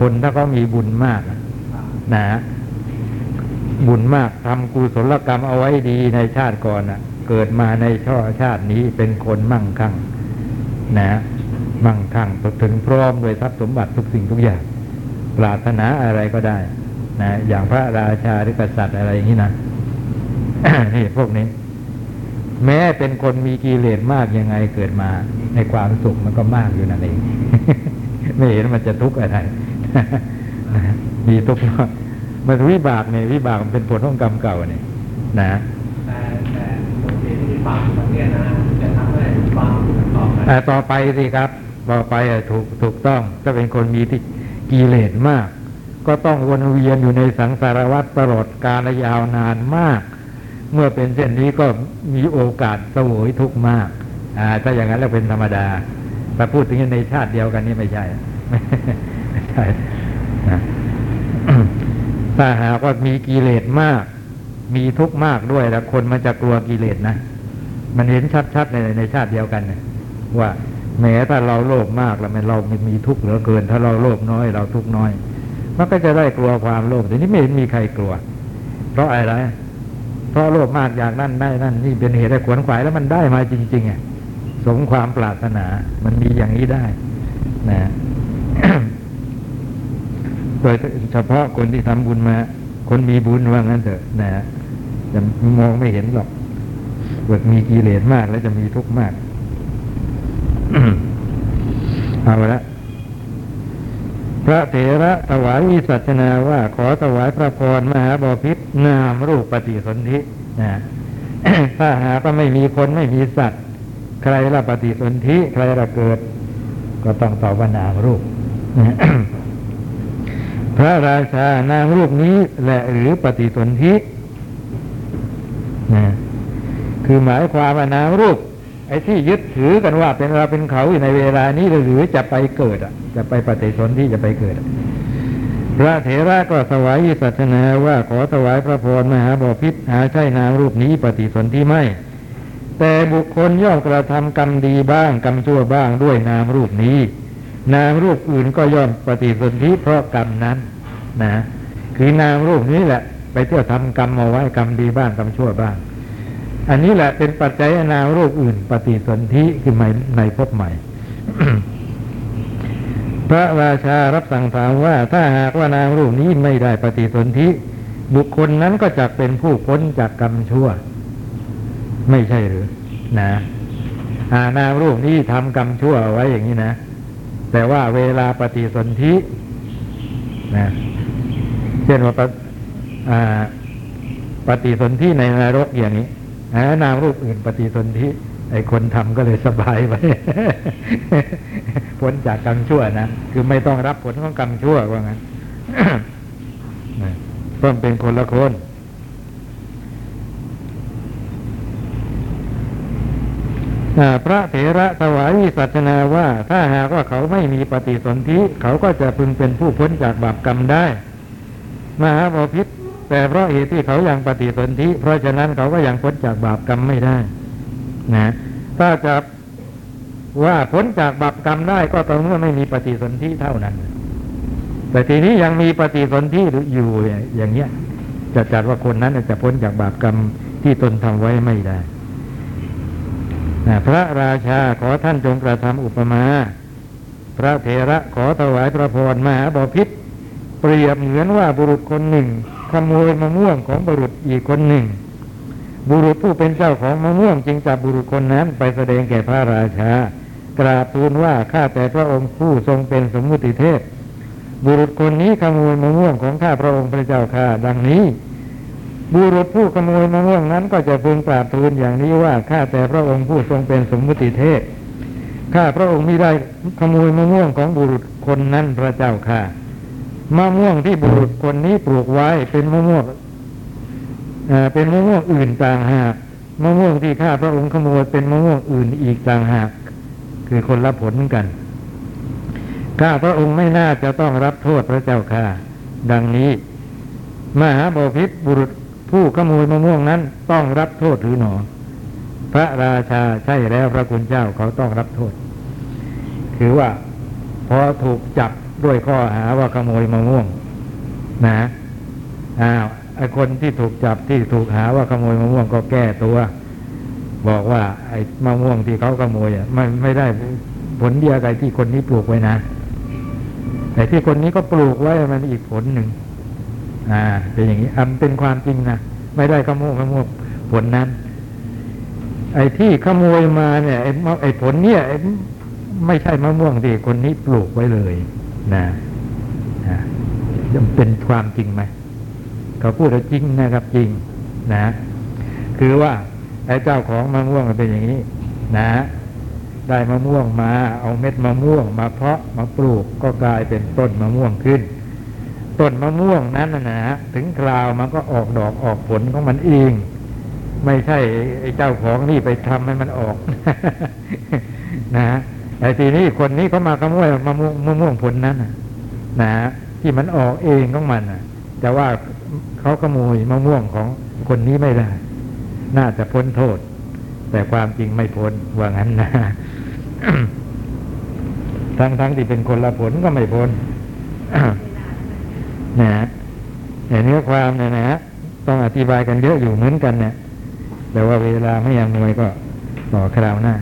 Speaker 1: คนถ้าเขามีบุญมากนะบุญมากทำกุศลกรรมเอาไว้ดีในชาติก่อนน่ะ เกิดมาในช่อชาตินี้เป็นคนมั่งคั่ง นะมั่งคั่งถึงพร้อมด้วยทรัพย์สมบัติทุกสิ่งทุกอย่างปรารถนาอะไรก็ได้ นะ อย่างพระราชาหรือกษัตริย์อะไรอย่างนี้นะ นี่พวกนี้ แม้เป็นคนมีกิเลสมากยังไงเกิดมา ในความสุขมันก็มากอยู่นั่นเองไม่เห็นมันจะทุกข์อะไรมีทุกข์มันวิบากเนี่ยวิบากมันเป็นผลของกรรมเก่าเนี่ยนะ
Speaker 3: แต่แต่คนที่มีบาปแบบเนี้ยนะจะทำให้บาปต่อไป
Speaker 1: ต่อไปสิครับต่อไปถูกถูกต้องถ้าเป็นคนมีที่กิเลสมาก ก็ต้องวนเวียนอยู่ในสังสารวัฏตลอดกาลยาวนานมาก เมื่อเป็นเช่นนี้ก็มีโอกาสสวยทุกข์มากอ่าถ้าอย่างนั้นแล้วเป็นธรรมดาแต่พูดถึงในชาติเดียวกันนี่ไม่ใช่ ไม่ใช่ถ้าหากว่ามีกิเลสมาก มีทุกข์มากด้วยแล้วคนมันจะกลัวกิเลสนะ มันเห็นชัดๆในในชาติเดียวกันเนี่ยว่าแม้ถ้าเราโลภมากแล้วมันเราม่มีทุกข์เหลือเกิน ถ้าเราโลภน้อย เราทุกข์น้อย มันก็จะได้กลัวความโลภแต่นี้ไม่เห็นมีใครกลัว เพราะอะไร เพราะโลภมากอยากนั่นได้นั่นนี่เป็นเหตุให้ขวนขวายแล้วมันได้มาจริงๆอะสมความปรารถนา มันมีอย่างนี้ได้นะโดยเฉพาะคนที่ทำบุญมา คนมีบุญว่างั้นเถอะนะจะมองไม่เห็นหรอกเกิดมีกิเลสมากแล้วจะมีทุกข์มาก เอาละ ระเถระถวายวิสัชนาว่าขอถวายพระพรมหาบพิษนามรูปปฏิสนธินะถ้าหากว่าไม่มีคนไม่มีสัตว์ ใครละปฏิสนธิใครละเกิด ก็ต้องตอบว่านามรูปพระราชานามรูปนี้แหละหรือปฏิสนธินะคือหมายความว่านามรูป ไอ้ที่ยึดถือกันว่าเป็นเราเป็นเขาอยู่ในเวลานี้หรือจะไปเกิดอะ จะไปปฏิสนธิจะไปเกิด พระเถระก็ถวายวิสัชนาว่าขอถวายพระพรมหาบพิษหาใช่นามรูปนี้ปฏิสนธิไม่ แต่บุคคลย่อมกระทำกรรมดีบ้างกรรมชั่วบ้างด้วยนามรูปนี้ นามรูปอื่นก็ย่อมปฏิสนธิเพราะกรรมนั้น นะ คือนามรูปนี้แหละ ไปเที่ยวทำกรรมเอาไว้กรรมดีบ้างกรรมชั่วบ้าง อันนี้แหละเป็นปัจจัยให้นามรูปอื่น ปฏิสนธิคือในในภพใหม่ พระราชารับสั่งถามว่าถ้าหากว่านามรูปนี้ไม่ได้ปฏิสนธิบุคคลนั้นก็จะเป็นผู้พ้นจากกรรมชั่ว ไม่ใช่หรือ นะานามรูปนี้ทำกรรมชั่วไว้อย่างนี้นะ แต่ว่าเวลาปฏิสนธินะเช่นว่าปฏิสนธิในนรกอย่างนี้ นามรูปอื่นปฏิสนธิไอ้คนทำก็เลยสบายไปพ้นจากกรรมชั่วนะคือไม่ต้องรับผลของกรรมชั่วว่างั้นเพราะมันเป็นคนละคนพระเถระถวายวิสัชนาว่า ถ้าหากว่าเขาไม่มีปฏิสนธิเขาก็จะพึงเป็นผู้พ้นจากบาปกรรมได้ มหาบพิษ แต่เพราะเหตุที่เขายังปฏิสนธิเพราะฉะนั้นเขาก็ยังพ้นจากบาปกรรมไม่ได้ นะ ถ้าจะว่าพ้นจากบาปกรรมได้ก็ต่อเมื่อไม่มีปฏิสนธิเท่านั้น แต่ทีนี้ยังมีปฏิสนธิอยู่อย่างเงี้ยจะจัดว่าคนนั้นจะพ้นจากบาปกรรมที่ตนทำไว้ไม่ได้นะพระราชาขอท่านจงกระทำอุปมา พระเถระขอถวายพระพรมหาบพิษเปรียบเหมือนว่าบุรุษคนหนึ่ง ขโมยมะม่วงของบุรุษอีกคนหนึ่ง บุรุษผู้เป็นเจ้าของมะม่วงจึงจับบุรุษคนนั้นไปแสดงแก่พระราชา กราบทูลว่าข้าแต่พระองค์ผู้ทรงเป็นสมมุติเทพ บุรุษคนนี้ขโมยมะม่วงของข้าพระองค์พระเจ้าข้าดังนี้บุรุษผู้ขโมยมะม่วงนั้นก็จะพึงกราบทูลอย่างนี้ว่าข้าแต่พระองค์ผู้ทรงเป็นสมมุติเทพข้าพระองค์มิได้ขโมยมะม่วงของบุรุษคนนั้นพระเจ้าข้า มะม่วงที่บุรุษคนนี้ปลูกไว้เป็นมะม่วงเป็นมะม่วงอื่นต่างหากมะม่วงที่ข้าพระองค์ขโมยเป็นมะม่วงอื่นอีกต่างหาก คือคนละผลกันข้าพระองค์ไม่น่าจะต้องรับโทษพระเจ้าค่ะ ดังนี้ มหาบพิษบุรุษผู้ขโมยมะม่วงนั้นต้องรับโทษหรือหนอ พระราชาใช่แล้วพระคุณเจ้าเขาต้องรับโทษ คือว่าพอถูกจับ ด้วยข้อหาว่าขโมยมะม่วง นะอ้าวไอคนที่ถูกจับที่ถูกหาว่าขโมยมะม่วงก็แก้ตัว บอกว่า ไอ้มะม่วงที่เขาขโมยอะไมันไม่ได้ผลเดียวกับที่คนนี้ปลูกไว้นะ แต่ที่คนนี้ก็ปลูกไว้มันอีกผลหนึ่งอ่าเป็นอย่างนี้อันเป็นความจริงนะไม่ได้ขโมยขโมยผลนั้น ไอ้ที่ขโมยมาเนี่ยไอ้ไอ้ผลเนี่ยไม่ใช่มะม่วงที่คนนี้ปลูกไว้เลย นะนะเป็นความจริงไหมเขาพูดว่าจริงนะครับจริงนะ คือว่าไอ้เจ้าของมะม่วงมันเป็นอย่างนี้ นะ ได้มะม่วงมา เอาเม็ดมะม่วง มาเพาะมาปลูกก็กลายเป็นต้นมะม่วงขึ้น ต้นมะม่วงนั้นนะนะถึงคราวมันก็ออกดอกออกผลของมันเอง ไม่ใช่ไอ้เจ้าของนี่ไปทำให้มันออกนะ แต่ทีนี้คนนี้เขามาขโมยมะม่วงมะม่วงผลนั้นนะนะที่มันออกเองของมันน่ะแต่ว่าเขาขโมยมะม่วงของคนนี้ไม่ได้ น่าจะพ้นโทษ แต่ความจริงไม่พ้นว่างั้นนะทั้งทั้งที่เป็นคนละผลก็ไม่พ้นนะฮะเนื้อความเนี่ยนะฮะต้องอธิบายกันเยอะอยู่เหมือนกันเนี่ยแต่ว่าเวลาไม่ยังหน่วยก็ต่อคราวหน้า